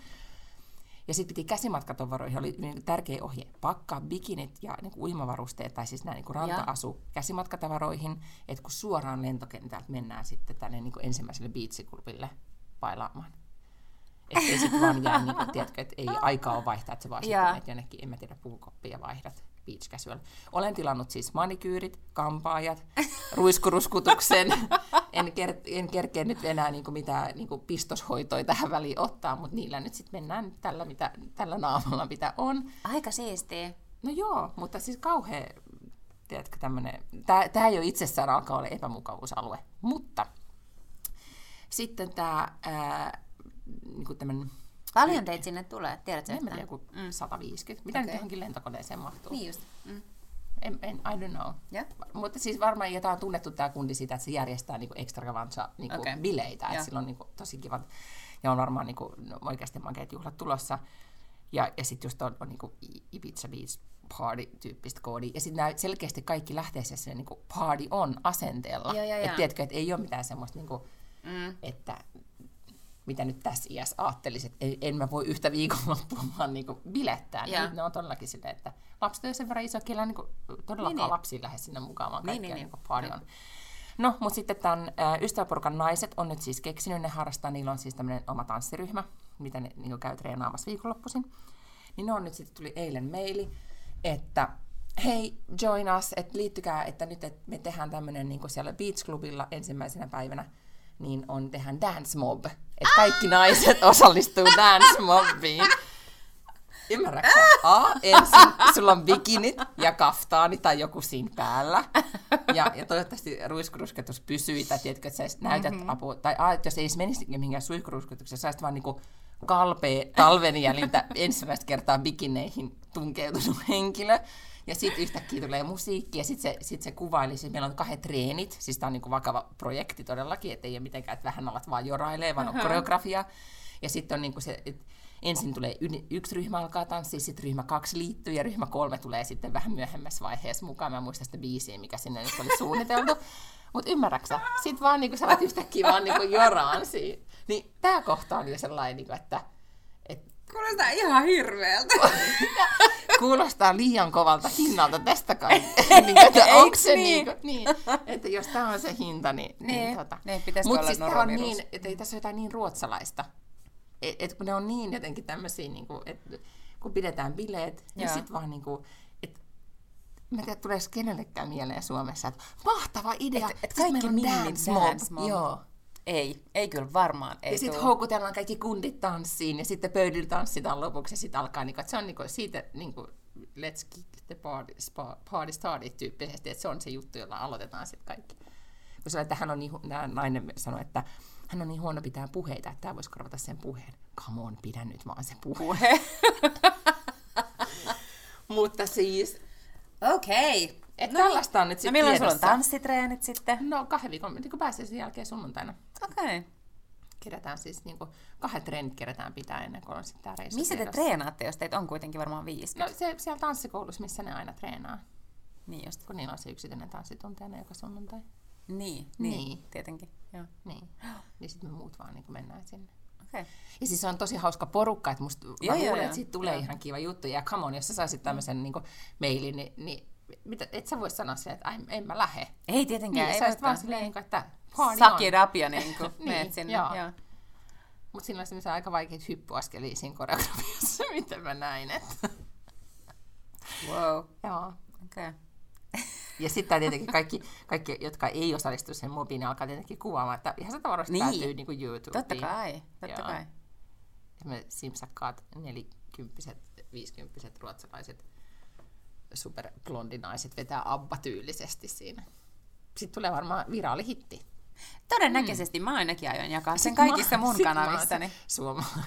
Ja sitten piti käsimatkatavaroihin, oli niin tärkeä ohje, pakkaa bikinit ja niin kuin uimavarusteet, tai siis nämä niin kuin ranta-asu käsimatkatavaroihin, että kun suoraan lentokentältä mennään sitten tänne niin kuin ensimmäiselle biitsiklubille pailaamaan. Että ei sitten vaan jää, niin kuin, tiedätkö, että ei aikaa ole vaihtaa, että se vaan sitten jonnekin, en mä tiedä, puukoppia ja vaihdat beach casual. Olen tilannut siis manikyyrit, kampaajat, *laughs* ruiskuruskutuksen. En, ker- en kerkeä nyt enää niin kuin mitään niin kuin pistoshoitoja tähän väliin ottaa, mutta niillä nyt sitten mennään tällä, mitä, tällä naamalla, mitä on. Aika siistiä. No joo, mutta siis kauhean, tiedätkö, tämmöinen, tämä jo itsessään alkaa olla epämukavuusalue, mutta sitten tämä niin tämmöinen Paljon teitä sinne tulee, tiedätkö? En tiedä, joku mm. 150. Mitä okay. nyt johonkin lentokoneeseen mahtuu? Niin just. Mm. En, en, I don't know. Yeah. Mutta siis varmaan, tämä on tunnettu tämä kundi siitä, että se järjestää niinku extravaganza niinku Okei. bileitä, Joo. sillä on niinku tosi kivat, ja on varmaan niinku, no, oikeasti makeat juhlat tulossa. Ja, ja sitten just on, on niinku Ibiza Beach party-tyyppistä koodia. Ja sitten selkeästi kaikki lähtee se sinne niinku party on asenteella. Että tiedätkö, että ei ole mitään semmoista, niinku, Mm. että mitä nyt tässä iässä ajattelisit, että en, en mä voi yhtä viikonloppua vaan niinku bilettää. Joo. Niin ne on todellakin silleen, että lapset on sen verran iso, kellä niinku, todellakaan Niin, niin, niin. lapsia lähde sinne mukaan, vaan Niin, niin, niin, niin. niin, party on. No, mutta sitten tämän ä, ystäväporukan naiset on nyt siis keksinyt, ne harrastaa, niillä on siis tämmöinen oma tanssiryhmä, mitä ne niin käy treenaamassa viikonloppuisin. Niin ne on nyt sitten tuli eilen meili, että hei, join us, että liittykää, että nyt että me tehdään tämmöinen niin siellä Beach Clubilla ensimmäisenä päivänä, niin on tehdään dance mob. Että kaikki naiset osallistuu dance mobiin. Ymmärrätkö? A, ensin sulla on bikinit ja kaftaani tai joku siinä päällä. Ja, ja toivottavasti ruiskurusketus pysyy, tai tiedätkö, että sä näytät mm-hmm. apua. Tai A, että jos ei menisi mihinkään ruiskurusketukseen, sä vaan niinku kalpea talven jäljiltä ensimmäistä kertaa bikineihin tunkeutunut henkilö. Ja sitten yhtäkkiä tulee musiikki ja sitten se, sit se kuvaili, siis meillä on kahdet treenit, siis tämä on niinku vakava projekti todellakin, että ei ole mitenkään, että vähän alat vaan jorailee, vaan on koreografia. Ja sitten on niinku se, ensin tulee y- yksi ryhmä alkaa tanssia, sitten ryhmä kaksi liittyy ja ryhmä kolme tulee sitten vähän myöhemmässä vaiheessa mukaan. Mä en muista sitä biisiä, mikä sinne nyt oli suunniteltu. *laughs* Mutta ymmärräksä? Sitten vaan niinku sä yhtäkkiä vaan niinku joraan siinä. Niin tää kohta on jo sellainen, niinku, että Kuulostaa ihan hirveältä. *laughs* kuulostaa liian kovalta hinnalta tästä kai. *laughs* niin, että onko se niin? niin? niin? Että jos tämä on se hinta, niin... Niin, tota. niin, pitäisikö Mut olla siis on niin, että ei tässä ole jotain niin ruotsalaista. Et, et kun ne on niin jotenkin tämmöisiä, niin kuin, että kun pidetään bileet, niin sitten vaan niin kuin, että mä tiedä, tuleeko kenellekään mieleen Suomessa, että mahtava idea, Et- et kaikki meillä on dance dance mob. Joo. Ei, ei kyllä varmaan. Ei Ja sitten houkutellaan kaikki kundit tanssiin ja sitten pöydillä tanssitaan lopuksi ja sitten alkaa, niinku, että se on niinku siitä niinku, let's kick the party, spa, party started tyyppisesti, että se on se juttu, jolla aloitetaan sitten kaikki. Kun se, että hän on niin, nää nainen sanoi, että hän on niin huono pitää puheita, että tämä voisi korvata sen puheen. Come on, pidä nyt vaan se puhe. Puhe. *laughs* Mutta siis, Okei. että no, tällaista on nyt No sitten milloin sulla on tanssitreenit sitten? No kahden viikon, niin kun pääsee sen jälkeen sunnuntaina. Okei. Okay. Kerätään siis, niin kuin, kahdet treenit kerätään pitää ennen kuin on sitten tämä reissu Missä te treenaatte, jos teitä on kuitenkin varmaan 50? No se siellä tanssikoulussa, missä ne aina treenaa. Niin just. Kun niillä on se yksityinen tanssitunti aina joka sunnuntai. Niin, niin, Niin. tietenkin. Joo. Niin. *gasps* Niin sitten me muut vaan niin mennään sinne. Okei. Okay. Ja siis se on tosi hauska porukka, että musta Joo, mä luulen, joo. että siitä tulee Joo. ihan kiva juttu. Ja come on, jos sä saisit tämmöisen niin mailin, niin, niin mitä, et sä voi sanoa silleen, että ai, en mä lähe. Ei tietenkään, Niin, ei sä vaan silleen, Niin. niin. että party Suck on. it up ja *laughs* niin kuin Niin, meet sinne. joo. Joo. Mutta siinä on semmoisia aika vaikeita hyppyaskelia siinä koreografiassa, *laughs* mitä mä näin. Että. Wow. Joo. Okei. Okay. Ja sitten tietenkin kaikki, kaikki, jotka ei osallistu sen mobiin, ne alkaa tietenkin kuvaamaan, että ihan sata varmasti Niin. päätyy niin kuin YouTubeen. Totta kai, totta Joo. kai. Me simpsakkaat nelikymppiset, viisikymppiset ruotsalaiset superblondinaiset vetää abba-tyylisesti siinä. Sitten tulee varmaan viraalihitti. Todennäköisesti mä ainakin aion jakaa sen kaikissa mun kanavissani. Suomalainen.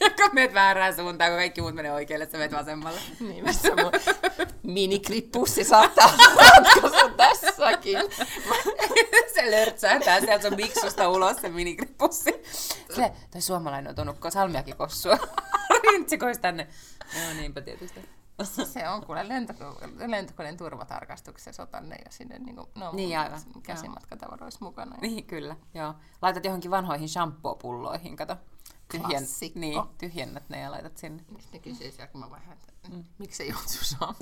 *laughs* Kun meet väärään suuntaan, kun kaikki muut menee oikealle, sä meet vasemmalle. niin, missä mun miniklippussi saattaa *laughs* ratkaisu tässäkin. se lörtsähtää sieltä sun miksusta ulos se minikripussi. Se, toi suomalainen on tuonut salmiakin kossua. *laughs* Rintsikois tänne. Joo, niinpä tietysti. Se on kuule lentoko- lentokoneen turvatarkastuksessa, otan ne jo sinne niin kuin, no, Niin, aivan. käsimatkatavaroissa mukana. Niin, kyllä, joo. Laitat johonkin vanhoihin shampoo-pulloihin, kato. Tyhjen, Klassikko. niin, tyhjennät ne ja laitat sinne. Sitten ne kysyy siellä, kun mä vaihan, että mm. miksi se Jontsu saa?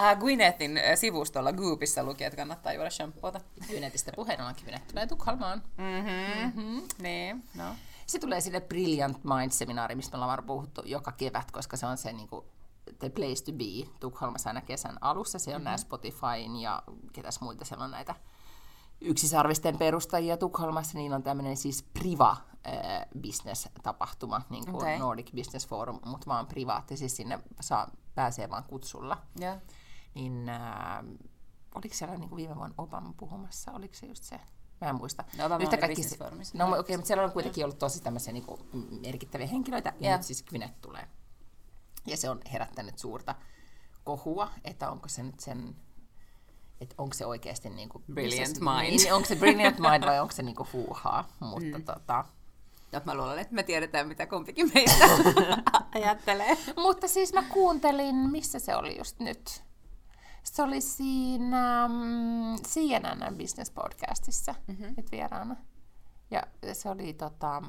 Äh, Gwynethin sivustolla Goopissa luki, että kannattaa juoda shampoota. Kynetistä puheen ollaan Kynet tulee Tukholmaan. Mm-hmm. mm-hmm. Niin, no. Se tulee sinne Brilliant Mind-seminaari, mistä me ollaan puhuttu joka kevät, koska se on se niin kuin, the place to be Tukholmassa aina kesän alussa. Se on mm-hmm. nämä Spotifyn ja ketäs muita siellä on näitä yksisarvisten perustajia Tukholmassa. Niillä on tämmöinen siis priva äh, business-tapahtuma, niin kuin okay. Nordic Business Forum, mutta vaan privaatti, siis sinne saa, pääsee vaan kutsulla. Joo. Niin äh, oliko siellä niin kuin viime vuonna Obama puhumassa, oliko se just se? Mä en muista. No, Yhtä kaikki se-. No okei, okay, mutta siellä on kuitenkin ollut tosi tämmöisiä niin kuin, merkittäviä henkilöitä, ja nyt siis Gwyneth tulee. Ja se on herättänyt suurta kohua, että onko se nyt sen, että onko se oikeasti niin kuin, Brilliant mind. Niin, onko se brilliant mind vai onko se niin kuin huuhaa, mutta mm. tota, No, mä luulen, että me tiedetään, mitä kumpikin meistä *laughs* ajattelee. Mutta siis mä kuuntelin, missä se oli just nyt? Se oli siinä um, CNN Business Podcastissa mm-hmm. nyt vieraana. Ja se oli tota,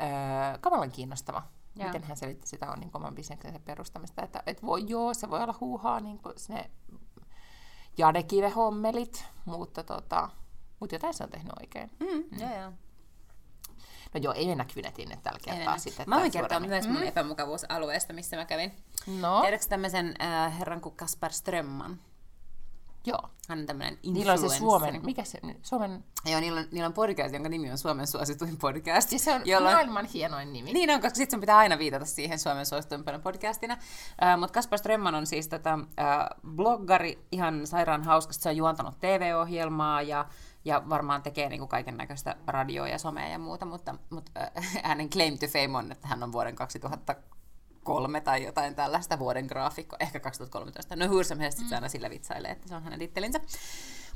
öö, kamalan kiinnostava. Joo. Miten hän selitti sitä on niin oman bisneksensä perustamista. Että et voi, joo, se voi olla huuhaa niin kuin ne jadekivehommelit, mutta, tota, mutta jotain se on tehnyt oikein. Mm, mm. Joo, joo. No joo, ei mennä Kvinetiin nyt tällä kertaa Enemmän. sitten. Mä voin kertoa myös mun epämukavuusalueesta, missä mä kävin. No, Tiedätkö tämmöisen äh, herran kuin Kaspar Strömman? joo. Hän on tämmöinen Niillä on se. Suomen, mikä se, Suomen, Joo, niillä on, niillä on podcast, jonka nimi on Suomen suosituin podcast. siis se on jolla maailman hienoin nimi. Niin on, koska sitten sun pitää aina viitata siihen Suomen suosituimpana podcastina. Äh, Mutta Kaspar Strömman on siis tätä, äh, bloggari, ihan sairaan hauskasta. Se on juontanut TV-ohjelmaa ja, ja varmaan tekee niinku kaiken näköistä radioa ja somea ja muuta, mutta, mutta *laughs* äh, hänen claim to fame on, että hän on vuoden 2003 tai jotain tällaista vuoden graafikko, ehkä 2013. No Hursamhest mm. aina sillä vitsailee, että se on hänen tittelinsä.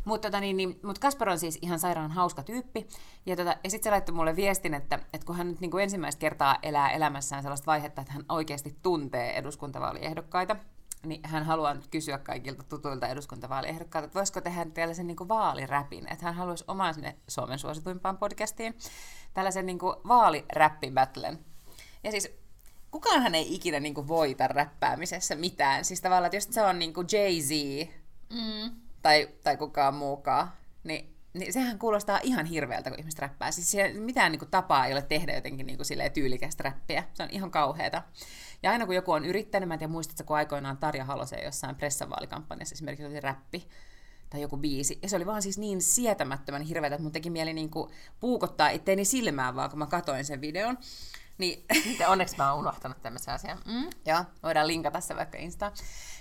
Mutta tota, niin, niin, mut Kaspar on siis ihan sairaan hauska tyyppi. Ja, tota, ja sitten se laittoi mulle viestin, että, että kun hän nyt niin kuin ensimmäistä kertaa elää elämässään sellaista vaihetta, että hän oikeasti tuntee eduskuntavaaliehdokkaita, niin hän haluaa nyt kysyä kaikilta tutuilta eduskuntavaaliehdokkailta, että voisiko tehdä tällaisen niin kuin vaaliräpin, että hän haluaisi oman sinne Suomen suosituimpaan podcastiin tällaisen niin kuin vaaliräppibattlen. Ja siis kukaanhan ei ikinä niin kuin voita räppäämisessä mitään. Siis tavallaan, että jos se on niin kuin Jay-Z, Mm. tai, tai kukaan muukaan, niin, niin sehän kuulostaa ihan hirveältä, kun ihmiset räppää. Siis siellä mitään niin kuin, tapaa ei ole tehdä jotenkin niin kuin, silleen, tyylikästä räppiä. Se on ihan kauheata. Ja aina kun joku on yrittänyt, mä en tiedä muistatko, kun aikoinaan Tarja Halosen jossain pressavaalikampanjassa esimerkiksi oli räppi, tai joku biisi. Ja se oli vaan siis niin sietämättömän hirveätä, että mun teki mieli niin kuin puukottaa itteeni silmään vaan, kun mä katoin sen videon. Niin Sitten onneksi mä oon unohtanut tämmöisen asian. Mm. Joo, voidaan linkata se vaikka Insta.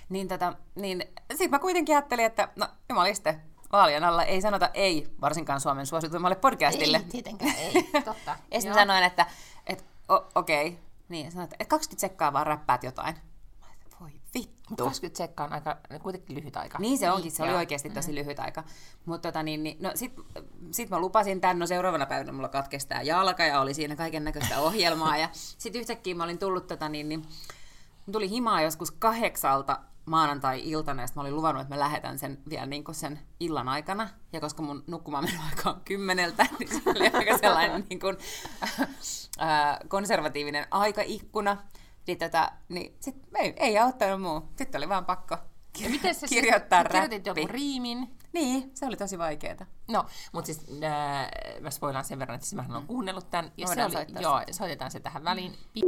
Niin, tota, niin sit mä kuitenkin ajattelin, että no jumaliste, vaalien alla ei sanota ei, varsinkaan Suomen suosituimmalle podcastille. Ei, tietenkään ei. *laughs* Totta. Ja sitten sanoin, että et, o- okei, okay. niin sanoin, että 20 sekkaa vaan räppäät jotain. Että Voi vittu. 20 sekkaa on aika, kuitenkin lyhyt aika. Niin se onkin, se oli oikeasti tosi lyhyt aika. Mutta tota, niin, niin, no sit, sit mä lupasin tän, no seuraavana päivänä mulla katkesi tää jalka ja oli siinä kaiken näköistä ohjelmaa. Ja sit yhtäkkiä mä olin tullut tota, niin, niin, tuli himaa joskus kahdeksalta maanantai-iltana, ja mä olin luvannut, että mä lähetän sen vielä niin sen illan aikana. Ja koska mun nukkumaan aika on kymmeneltä, *laughs* niin se oli aika sellainen niin kuin, *laughs* äh, konservatiivinen aikaikkuna. Niin, tota, niin sit ei, ei auttanut muu. Sitten oli vaan pakko Ja miten se kirjoittaa siis, kirjoitit joku riimin? Niin, se oli tosi vaikeeta. No, mutta siis äh, mä spoilaan sen verran, että siis mähän olen kuunnellut tämän. Ja se Voidaan oli, soittaa joo, soitetaan se tähän väliin. Pi-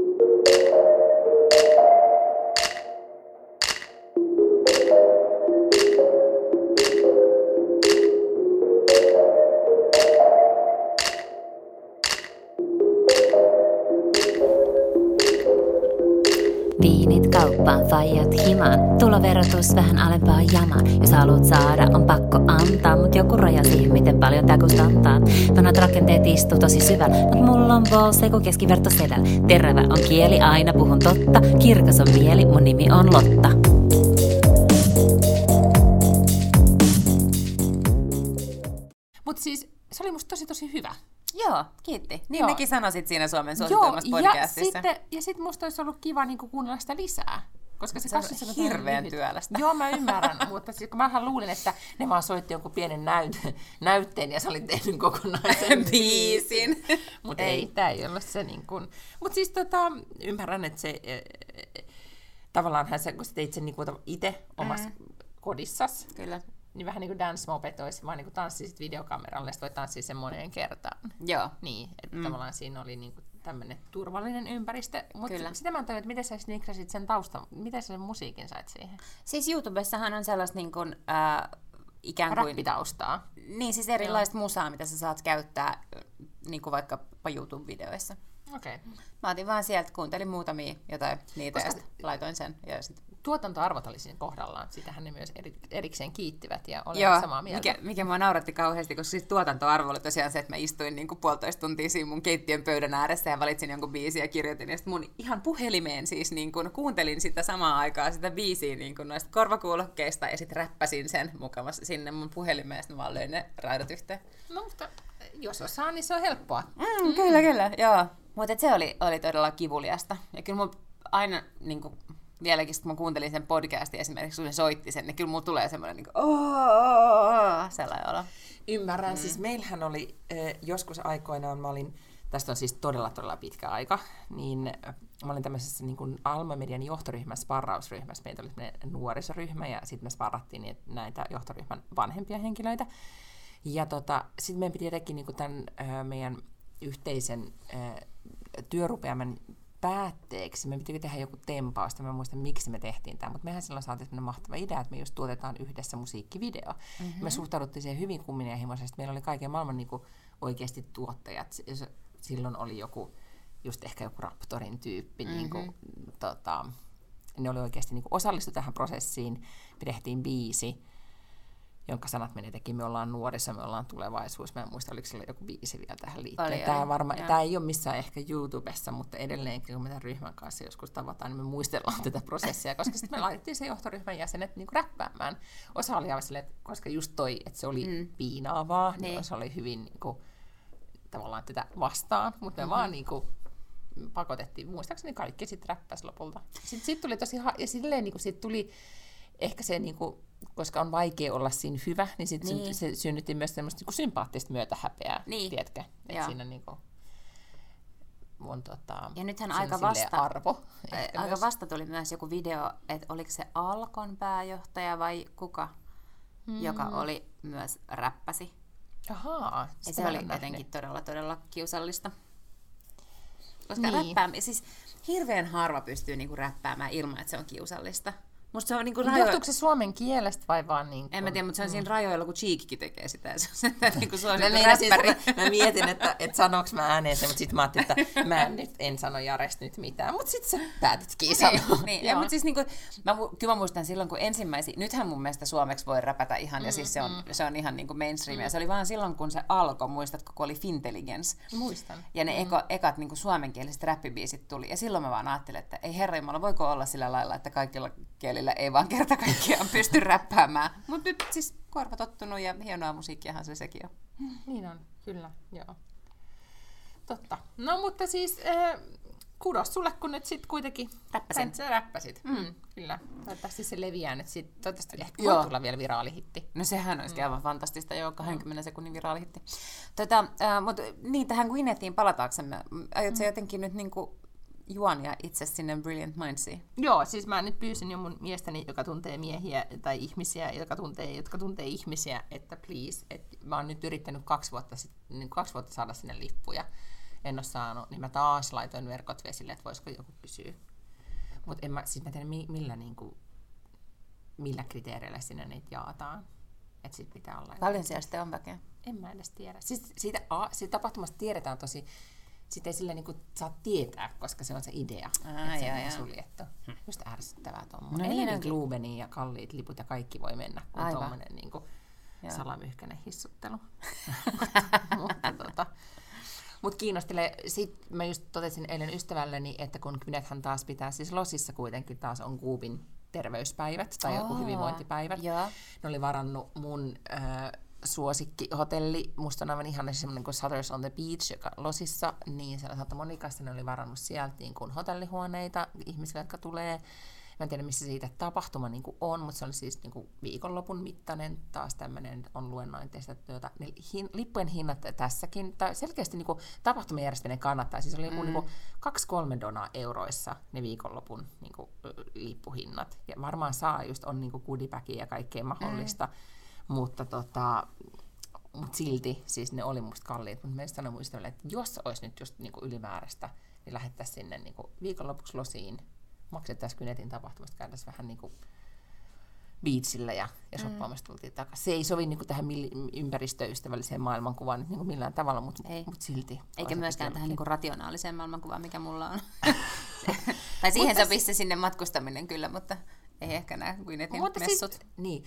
Viinit kauppaan, faijat himaan, tuloverotus vähän alempaa jamaan. Jos haluat saada, on pakko antaa, mut joku raja siihen, miten paljon tää kustantaa. Vanhat rakenteet istuu tosi syvällä, mut mulla on balls, eiku keskiverto sedällä. Terävä on kieli, aina puhun totta, kirkas on mieli, mun nimi on Lotta. Mutta siis se oli musta tosi tosi hyvä. Joo, kiitti. Niin Joo. nekin sanosit siinä Suomen Joo, suosituimmassa ja podcastissa. sitten, ja sit musta olisi ollut kiva niinku kuunnella sitä lisää. Koska se, Se on kasvissa hirveän työlästä. Joo, mä ymmärrän, *laughs* mutta siis kun mähän luulin, että ne vaan soitti jonkun pienen näyt, *laughs* näytteen ja sä olit tehnyt kokonaisen *laughs* Biisin. Mutta ei, tää ei ollut se niin kuin... Mutta siis tota, ymmärrän, että se... eh, eh, Tavallaan se, kun sä teit sen niin kuin itse omassa mm. kodissas, Kyllä. Niin vähän niin kuin dance mopet olisi, vaan niin kuin tanssisit videokameralle ja voit tanssia sen moneen kertaan. Joo. Niin, että mm. tavallaan siinä oli niinku tämmöinen turvallinen ympäristö. Mutta sitä mä tajua, että miten sä niksasit sen taustan, miten sä sen musiikin sait siihen? Siis YouTubessahan on sellaista niin kuin, äh, ikään kuin... Räppitaustaa. Niin, siis erilaista musaa, mitä sä saat käyttää äh, niin kuin vaikkapa YouTube-videoissa. Okei. Okay. Mä otin vaan sieltä, kuuntelin muutamia jotain niitä Koska... ja laitoin sen. Ja sit... Tuotantoarvot oli siinä kohdallaan. Sitähän ne myös eri, erikseen kiittivät ja olen Joo, samaa mieltä. Mikä, mikä mua nauratti kauheasti, koska siis tuotantoarvo oli tosiaan se, että mä istuin niin kuin puolitoista tuntia siinä mun keittiön pöydän ääressä ja valitsin jonkun biisin ja kirjoitin. Ja mun ihan puhelimeen siis niin kuin, kuuntelin sitä samaa aikaa, sitä biisiä niin kuin noista korvakuulokkeista ja sitten räppäsin sen mukavasti sinne mun puhelimeen ja sitten mä vaan löin ne raidat yhteen. No, mutta jos osaa, niin se on helppoa. Mm, mm. Kyllä, kyllä, joo. Mutta se oli, oli todella kivuliasta. Ja kyllä mun aina, niin kuin, vieläkin kun mä kuuntelin sen podcastin esimerkiksi, kun se soitti sen, niin kyllä mulla tulee semmoinen niin kuin, sellainen olo. Ymmärrän. Mm. Siis meillähän oli joskus aikoinaan, mä olin, tästä on siis todella todella pitkä aika, niin mä olin tämmöisessä niin kuin Alma Median johtoryhmässä, sparrausryhmässä. Meitä oli nuorisoryhmä ja sitten me sparrattiin näitä johtoryhmän vanhempia henkilöitä. Ja tota, sitten meidän piti jotenkin niin tämän meidän yhteisen työrupeaman päätteeksi, me piti tehdä joku tempaus, mä muistan miksi me tehtiin tämä, mutta mehän silloin saatiin sellainen mahtava idea, että me just tuotetaan yhdessä musiikkivideo. Mm-hmm. Me suhtauduttiin siihen hyvin kunnianhimoisesti, meillä oli kaiken maailman niin kuin, oikeasti tuottajat, silloin oli joku, just ehkä joku Raptorin tyyppi, mm-hmm. niin kuin, tota, ne oli oikeasti niin osallistu tähän prosessiin, pidettiin biisi, jonka sanat meni teki, me ollaan nuorissa, me ollaan tulevaisuus. Mä en muista, oliko sillä joku biisi vielä tähän liittyen. Tämä, varma, tämä ei ole missään ehkä YouTubessa, mutta edelleenkin, kun me tämän ryhmän kanssa joskus tavataan, niin me muistellaan tätä prosessia, koska sitten me *laughs* laitettiin se johtoryhmän jäsenet niin räppäämään. Osa oli aivan silleen, että koska just toi, että se oli mm. piinaavaa, niin, niin osa oli hyvin niin kuin, tavallaan tätä vastaan, mutta me mm-hmm. vaan niin kuin, pakotettiin, muistaakseni kaikki sitten räppäsi lopulta. Sitten sit tuli tosi, ha- ja silleen niin kuin, sit tuli ehkä se, niin kuin, koska on vaikea olla siinä hyvä, niin, sit niin. se synnytti myös semmoista niin kuin sympaattista myötähäpeää, niin. tiedätkö? Että siinä niin kuin, on tota, ja nythän aika vasta, arvo. Aika myös. vasta tuli myös joku video, että oliko se Alkon pääjohtaja vai kuka, hmm. joka oli myös räppäsi. Ahaa, ja se oli jotenkin todella, todella kiusallista. Koska niin. räppää, siis hirveän harva pystyy niinku räppäämään ilman, että se on kiusallista. Musta se on niin kuin rajo... Johtuuko se suomen kielestä vai vaan niin kuin... En mä tiedä, mutta se on siinä rajoilla, kun Cheekki tekee sitä. *laughs* Se on se, niin kuin mä, niin, siis, mä mietin, että, että sanoks mä ääneen sen, mutta sitten mä ajattelin, että mä en, nyt, en sano Jaresta nyt mitään. Mutta sitten sä päätitkin sanoa. Niin, *laughs* niin ja, mutta siis niin kuin, mä, kyllä mä muistan silloin, kun ensimmäisiä... Nythän mun mielestä suomeksi voi räpätä ihan, mm, ja siis se on, mm. se on ihan niin kuin mainstream. Mm. Ja se oli vaan silloin, kun se alkoi, muistatko, kun oli Fintelligence. Muistan. Ja ne mm. eko, ekat niin kuin suomenkieliset räppibiisit tuli. Ja silloin mä vaan ajattelin, että ei herra Jumala, voiko olla sillä lailla, että kaikilla kielillä ei vaan kerta kaikkiaan pysty räppäämään. Mutta nyt siis korva tottunut ja hienoa musiikkiahan se sekin on. Niin on, kyllä, joo. Totta. No mutta siis äh, kudos sulle, kun nyt sitten kuitenkin Räppäsin. sä räppäsit. Mm. Mm, kyllä. Toivottavasti se leviää nyt sit. Toivottavasti ehkä voi tulla vielä viraalihitti. No sehän olisi mm. aivan fantastista, jo 20 sekunnin viraalihitti. Tota, äh, mutta niin, tähän Gwynettiin palataksemme. Aiotko mm. jotenkin nyt niinku juonia itse sinne Brilliant Mindsiin? Joo, siis mä nyt pyysin jo mun miestäni, joka tuntee miehiä tai ihmisiä, jotka tuntee, jotka tuntee ihmisiä, että please, että mä oon nyt yrittänyt kaksi vuotta, sit, niin kaksi vuotta saada sinne lippuja. En ole saanut, niin mä taas laitoin verkot vesille, että voisiko joku kysyä. Mutta en mä, siis mä tiedä, millä, niin kuin, millä kriteereillä sinne niitä jaataan. Että sit pitää olla... Paljon siellä sitten on väkeä? En mä edes tiedä. Siis siitä, a, siitä tapahtumasta tiedetään tosi sitä ei sillä niinku saa tietää, koska se on se idea, Aa, että se on suljettu. Hm. Just ärsyttävää tuommoinen. No niin, Glubeni ja kalliit liput ja kaikki voi mennä, kun tuommoinen niinku salamyhkäinen hissuttelu. *laughs* mutta, tota, mut kiinnostelee, sit mä just totesin eilen ystävälleni, että kun Kynethän taas pitää, siis Losissa kuitenkin taas on Kuubin terveyspäivät tai joku hyvinvointipäivät. Ja. Ne oli varannut mun äh, suosikkihotelli, musta on aivan ihan semmoinen kuin Sutters on the Beach, joka Losissa, niin siellä Santa Monikassa ne oli varannut sieltä niin kuin hotellihuoneita ihmisille, jotka tulee. Mä en tiedä, missä siitä tapahtuma niin kuin on, mutta se oli siis niin kuin viikonlopun mittainen taas tämmöinen on luennointeista. Tuota, ne hin, lippujen hinnat tässäkin, tai selkeästi niin kuin, tapahtumien järjestäminen kannattaa. Siis oli mm. niin kaksi-kolme donaa euroissa ne viikonlopun niin kuin, lippuhinnat. Ja varmaan saa just, on niin kuin ja kaikkea mahdollista. Mm mutta tota, mut silti siis ne oli musta kalliit, mutta mä sanoin muistavalle, että jos olisi nyt just niinku ylimääräistä, niin lähettäisiin sinne niinku viikonlopuksi losiin, maksettaisiin Kynetin tapahtumasta, käytäisiin vähän niinku biitsillä ja, ja shoppaamassa tultiin takaisin. Se ei sovi niin kuin tähän milli- ympäristöystävälliseen maailmankuvaan nyt niin kuin millään tavalla, mutta Ei. mut silti. Eikä myöskään tähän niinku rationaaliseen maailmankuvaan, mikä mulla on. *laughs* tai siihen sopisi se sinne matkustaminen kyllä, mutta ei ehkä nämä Gwynettin Mutta messut. siis, niin.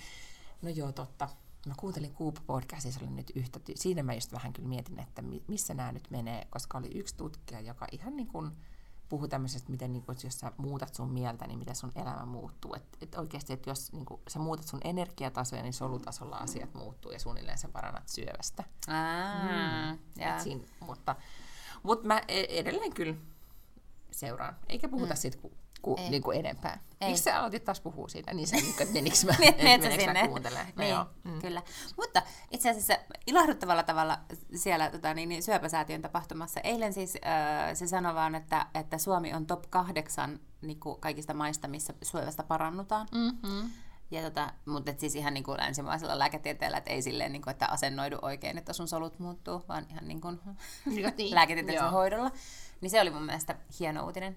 No joo, totta. Mä kuuntelin Coop podcastissa, oli nyt yhtä, ty- siinä mä just vähän kyllä mietin, että mi- missä nämä nyt menee, koska oli yksi tutkija, joka ihan niin kuin puhui tämmöisestä, miten niin kuin, jos sä muutat sun mieltä, niin miten sun elämä muuttuu. Että et oikeasti, että jos niin kuin, sä muutat sun energiatasoja, niin solutasolla asiat muuttuu ja suunnilleen sä parannat syövästä. Aa, Et jaa. siinä, mutta, mutta mä e- edelleen kyllä seuraan. Eikä puhuta mm. siitä ku, ku, Ei. niin kuin enempää. Ei. Miksi sä aloitit taas puhua siitä? Niin sä, niin, että menikö mä, *laughs* Niin, menikö mä sinne. kuuntelemaan? No niin, joo. mm. kyllä. Mutta itse asiassa ilahduttavalla tavalla siellä tota, niin, niin, syöpäsäätiön tapahtumassa eilen siis äh, se sanoi vaan, että, että Suomi on top kahdeksan niin kuin kaikista maista, missä syövästä parannutaan. Mm-hmm. Ja tota, mutta et siis ihan niin kuin länsimaisella lääketieteellä, että ei silleen, niin kuin, että asennoidu oikein, että sun solut muuttuu, vaan ihan niin *laughs* kuin Niin, lääketieteellisellä hoidolla. Niin se oli mun mielestä hieno uutinen.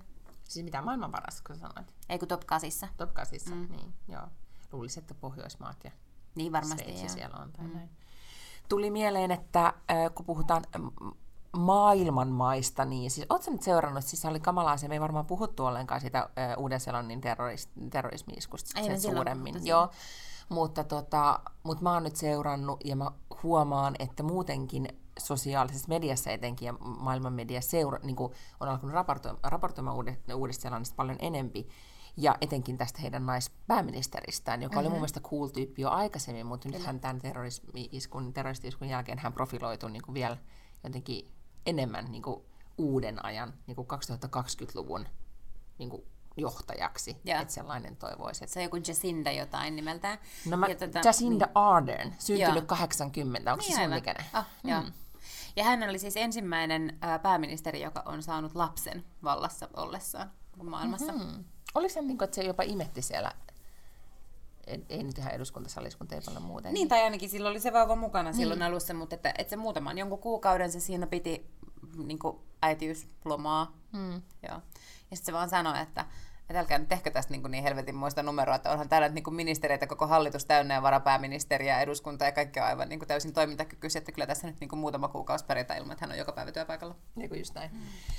Siis mitä maailman paras, kun sanoit? Ei kun top 8. Top 8, mm. niin joo. Luulisin, että Pohjoismaat ja Niin varmasti. Sveitsi joo. siellä on tai mm. näin. Tuli mieleen, että kun puhutaan maailman maista, niin siis ootko nyt seurannut, siis se oli kamalaa, se me ei varmaan puhuttu ollenkaan siitä Uuden-Seelannin terroris, terrorismi-iskusta sen suuremmin. puhuttu Joo, mutta, tota, mutta mä oon nyt seurannut ja mä huomaan, että muutenkin sosiaalisessa mediassa etenkin ja maailman media seura, niin on alkanut raportoimaan, raportoimaan Uude- Uudesta-Seelannista paljon enempi. Ja etenkin tästä heidän naispääministeristään, joka mm-hmm. oli mun mielestä cool tyyppi jo aikaisemmin, mutta nyt hän tämän terrorismi-iskun, terroristi-iskun jälkeen hän profiloitui niin kuin vielä jotenkin enemmän niin kuin uuden ajan, niin kuin 2020-luvun niin kuin johtajaksi. Joo. Että sellainen toivoisi. Että... Se on joku Jacinda jotain nimeltään. No mä, Ja tota- Jacinda Ardern, syntynyt Joo. 80, onko se sun ikäinen? Ah, mm. joo. Ja hän oli siis ensimmäinen ää, pääministeri, joka on saanut lapsen vallassa ollessaan maailmassa. Mm-hmm. Hmm. Oliko se niin kuin, että se jopa imetti siellä, ei, ei nyt ihan eduskuntasalissa, kun ei paljon muuten. Niin, tai ainakin silloin oli se vauva mukana silloin alussa, mutta että, että se muutaman jonkun kuukauden se siinä piti niin kuin äitiyslomaa. Hmm. Joo. Ja sitten se vaan sanoi, että, että älkää nyt tehkö tästä niin, kuin niin helvetin muista numeroa, että onhan täällä niin kuin ministereitä koko hallitus täynnä ja varapääministeri ja eduskunta ja kaikki on aivan niin kuin täysin toimintakykyisiä, että kyllä tässä nyt niin kuin muutama kuukausi pärjätään ilman, että hän on joka päivä työpaikalla. Niin kuin just näin.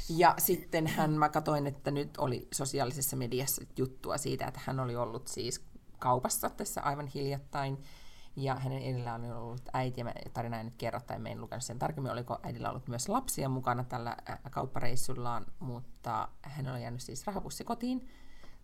Ja sitten hän, mä katsoin, että nyt oli sosiaalisessa mediassa juttua siitä, että hän oli ollut siis kaupassa tässä aivan hiljattain. Ja hänen edellään oli ollut äiti, ja mä tarina ei nyt kerro, tai en lukenut sen tarkemmin, oliko äidillä ollut myös lapsia mukana tällä kauppareissullaan, mutta hän oli jäänyt siis rahapussi kotiin,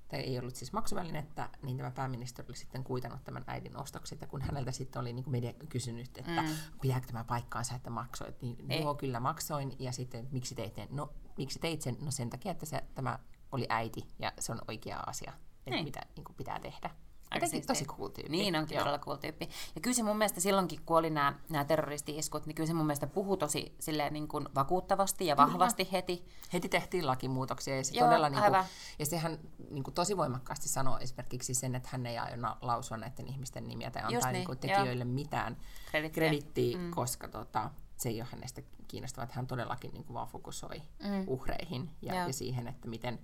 tai ei ollut siis maksuvälinettä, niin tämä pääministeri oli sitten kuitannut tämän äidin ostokset, ja kun häneltä sitten oli niin kuin media kysynyt, että mm. pitääkö tämä paikkaansa, että maksoit, niin Ei. joo, kyllä maksoin, ja sitten miksi teit sen? No, miksi teit sen? No sen takia, että se, tämä oli äiti, ja se on oikea asia, että Niin. mitä niin kuin pitää tehdä. Aika Jotenkin tosi cool tyyppi. Niin onkin Joo. todella cool tyyppi. Ja kyllä se mun mielestä silloinkin, kun oli nämä, nämä terroristi-iskut, niin kyllä se mun mielestä puhui tosi silleen niin kuin vakuuttavasti ja vahvasti heti. Heti tehtiin lakimuutoksia ja se Joo, todella, niin kuin, ja sehän niin kuin, tosi voimakkaasti sanoo esimerkiksi sen, että hän ei aio lausua näiden ihmisten nimiä tai Just antaa niin, niin kuin, joo. tekijöille mitään Kredittiä. kredittiä, mm. koska tota, se ei ole hänestä kiinnostavaa, että hän todellakin niin kuin, vaan fokusoi mm. uhreihin ja, Joo. ja siihen, että miten,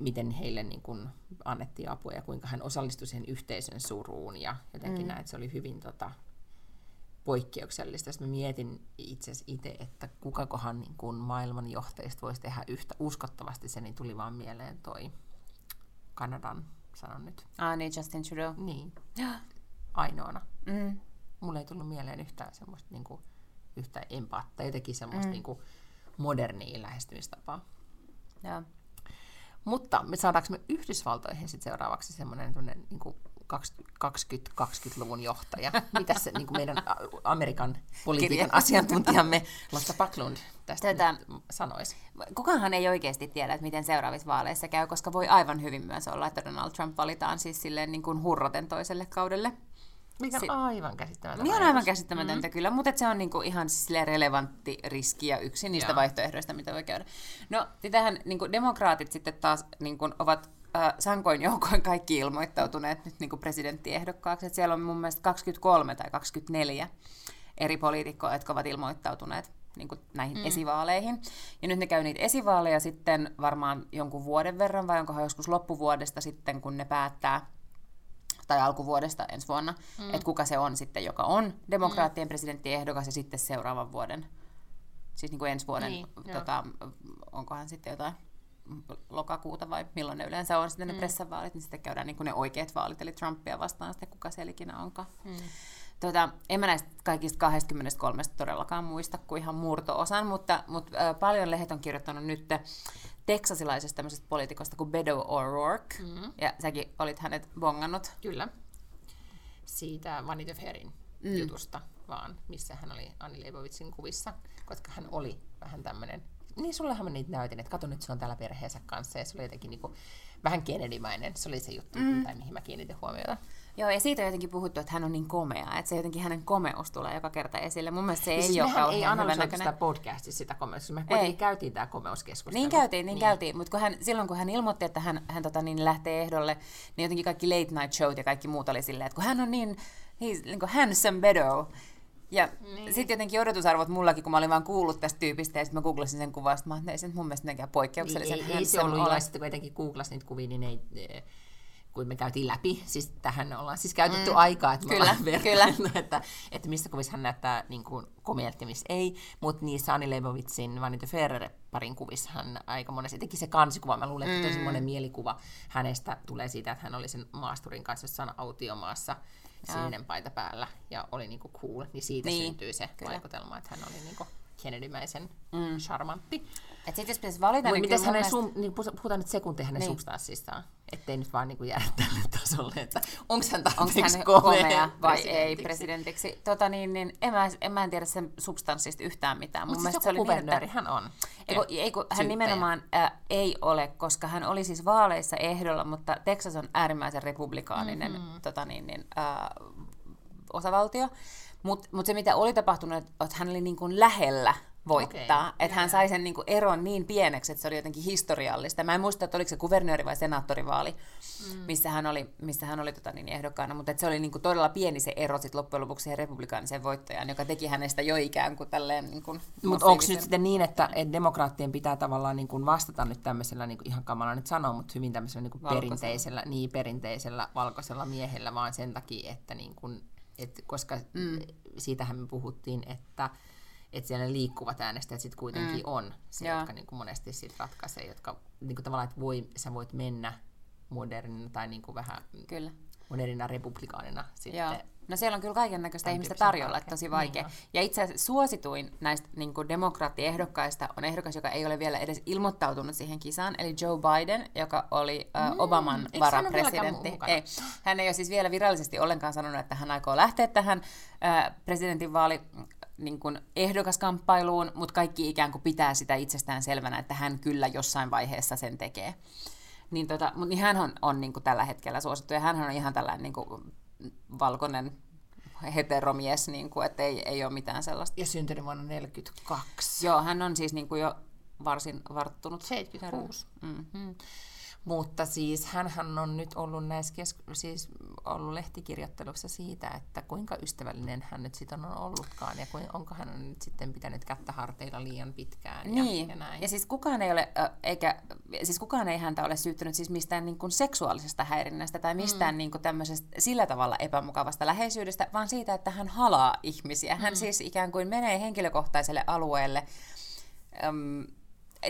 miten heille niin kuin, annettiin apua ja kuinka hän osallistui siihen yhteisön suruun ja jotenkin mm. näin, että se oli hyvin tota, poikkeuksellista. Sitten mä mietin itse itse, että kukakohan niin kuin maailman johtajista voisi tehdä yhtä uskottavasti se, niin tuli vaan mieleen toi Kanadan, sanon nyt. Ah niin, Justin Trudeau. Niin, *gasps* ainoana. Mm. Mulle ei tullut mieleen yhtään semmoista niin kuin, yhtä empaattia, jotenkin semmoista mm. niin kuin, modernia lähestymistapaa. Joo. Mutta me saadaanko me Yhdysvaltoihin sit seuraavaksi semmoinen niin 20-20-luvun johtaja? Mitä se niin kuin meidän Amerikan politiikan Kirja. asiantuntijamme Lotta Backlund tästä Tätä- sanoisi? Kukaanhan ei oikeasti tiedä, että miten seuraavissa vaaleissa käy, koska voi aivan hyvin myös olla, että Donald Trump valitaan siis silleen niin kuin hurroten toiselle kaudelle. Mikä on Si- aivan käsittämätöntä. Niin on aivan käsittämätöntä mm. kyllä, mutta se on niinku ihan siis relevantti riski ja yksi niistä Joo. vaihtoehdoista, mitä voi käydä. No, tähän niinku demokraatit sitten taas niinku ovat äh, sankoin joukoin kaikki ilmoittautuneet nyt niinku presidenttiehdokkaaksi. Et siellä on mun mielestä 23 tai 24 eri poliitikkoa, jotka ovat ilmoittautuneet niin kuin näihin mm. esivaaleihin. Ja nyt ne käy niitä esivaaleja sitten varmaan jonkun vuoden verran, vai onkohan joskus loppuvuodesta sitten, kun ne päättää tai alkuvuodesta ensi vuonna, mm. että kuka se on sitten, joka on demokraattien mm. presidenttiehdokas ja sitten seuraavan vuoden, siis niin kuin ensi vuoden, niin, tota, onkohan sitten jotain lokakuuta vai milloin ne yleensä on sitten ne mm. pressavaalit, niin sitten käydään niin kuin ne oikeat vaalit, eli Trumpia vastaan sitten kuka se ikinä onkaan. Mm. Tota, en mä näistä kaikista 23 todellakaan muista kuin ihan murto-osan, mutta, mutta äh, paljon lehdet on kirjoittanut nyt teksasilaisesta tämmöisestä poliitikosta kuin Beto O'Rourke, mm. ja säkin olit hänet bongannut. Kyllä. Siitä Vanity Fairin mm. jutusta vaan, missä hän oli Anni Leibovitsin kuvissa, koska hän oli vähän tämmöinen niin sullehan mä niitä näytin, että kato nyt se on täällä perheensä kanssa ja se oli jotenkin niin kuin, vähän Kennedymäinen. Se oli se juttu, mm. tai mihin mä kiinnitin huomiota. Joo, ja siitä on jotenkin puhuttu, että hän on niin komea, että se jotenkin hänen komeus tulee joka kerta esille. Mun mielestä se ei siis ole kauhean ei analysoitu sitä podcastissa sitä komeusta, me kuitenkin käytiin tämä komeuskeskustelu. Niin käytiin, niin, niin. käytiin, mutta kun hän, silloin kun hän ilmoitti, että hän, hän tota, niin lähtee ehdolle, niin jotenkin kaikki late night showt ja kaikki muut oli silleen, että kun hän on niin, he's, niin kuin handsome bedo, ja niin. sitten jotenkin odotusarvot mullakin, kun mä olin vaan kuullut tästä tyypistä, ja sitten mä googlasin sen kuvasta, mä että ei se mun mielestä mitenkään poikkeuksellisen niin, ei, ei se ollut, ja sitten kuitenkin googlasin niitä kuvia, niin ei, kun me käytiin läpi, siis tähän ollaan siis käytetty mm. aikaa, että kyllä, kyllä. *laughs* että, että missä kuvissa hän näyttää niin kuin komealta, missä ei, mutta niissä Ani Leibovitsin Vanity Ferrer parin kuvissa hän aika monesti, teki se kansikuva, mä luulen, että mm. tosi monen mielikuva hänestä tulee siitä, että hän oli sen maasturin kanssa jossain autiomaassa, sininen paita päällä ja oli niinku cool, niin siitä niin, syntyy se kyllä. vaikutelma, että hän oli niinku Kennedymäisen mm. charmantti. Et sit jos pitäisi valita, Mut niin mites hänen mielestä... sum, niin puhutaan nyt sekuntia hänen niin. substanssistaan, ettei nyt vaan niinku jäädä tälle tasolle, että onko hän tarpeeksi hän komea vai ei presidentiksi. Tota niin, niin en, mä, en mä en tiedä sen substanssista yhtään mitään. Mun siis se oli niin, että... hän on. Ei, kun, ei, kun hän nimenomaan äh, ei ole, koska hän oli siis vaaleissa ehdolla, mutta Texas on äärimmäisen republikaaninen mm-hmm. tota niin, niin, äh, osavaltio. Mutta mut se, mitä oli tapahtunut, että hän oli niin kuin lähellä voittaa. Okay. Että hän sai sen niin kuin eron niin pieneksi, että se oli jotenkin historiallista. Mä en muista, että oliko se kuvernööri vai senaattorivaali, mm. missä hän oli, missä hän oli tota, niin ehdokkaana, mutta se oli niin kuin todella pieni se ero sit loppujen lopuksi siihen republikaaniseen voittajaan, joka teki hänestä jo ikään kuin tälleen niin kuin Mutta onko nyt sitten niin, että, että demokraattien pitää tavallaan niin kuin vastata nyt tämmöisellä, niin kuin ihan kamala nyt sanoa, mutta hyvin tämmöisellä niin kuin perinteisellä, niin, perinteisellä valkoisella miehellä, vaan sen takia, että niin kuin, et, koska mm. siitähän me puhuttiin, että että siellä liikkuvat äänestäjät sitten kuitenkin mm. on se, Joo. jotka niin kuin monesti sit ratkaisee, jotka niin kuin tavallaan, että voi, sä voit mennä modernina tai niin kuin vähän Kyllä. modernina republikaanina sitten. Joo. No siellä on kyllä kaiken näköistä ihmistä tarjolla, että tosi vaikea. Niin ja itse asiassa suosituin näistä niin demokraattiehdokkaista on ehdokas, joka ei ole vielä edes ilmoittautunut siihen kisaan, eli Joe Biden, joka oli uh, mm, Obaman varapresidentti. Hän, ei, hän ei ole siis vielä virallisesti ollenkaan sanonut, että hän aikoo lähteä tähän uh, presidentinvaali niin kuin ehdokaskamppailuun, mutta kaikki ikään kuin pitää sitä itsestään selvänä, että hän kyllä jossain vaiheessa sen tekee. Niin, tota, mutta niin hän on, on niin kuin tällä hetkellä suosittu, ja hän on ihan tällainen niin kuin valkoinen heteromies, niin kuin, että ei, ei ole mitään sellaista. Ja syntynyt vuonna 1942. Joo, hän on siis niin kuin jo varsin varttunut. 76. Mm. Mm. Mutta siis hän on nyt ollut näissä kesk- siis ollut lehtikirjoittelussa siitä, että kuinka ystävällinen hän nyt sitten on ollutkaan ja kuin, onko hän nyt sitten pitänyt kättä harteilla liian pitkään niin. ja, ja näin. Ja siis kukaan ei ole, eikä, siis kukaan ei häntä ole syyttänyt siis mistään niin kuin seksuaalisesta häirinnästä tai mistään mm. niin kuin tämmöisestä sillä tavalla epämukavasta läheisyydestä, vaan siitä, että hän halaa ihmisiä. Hän mm. siis ikään kuin menee henkilökohtaiselle alueelle, äm,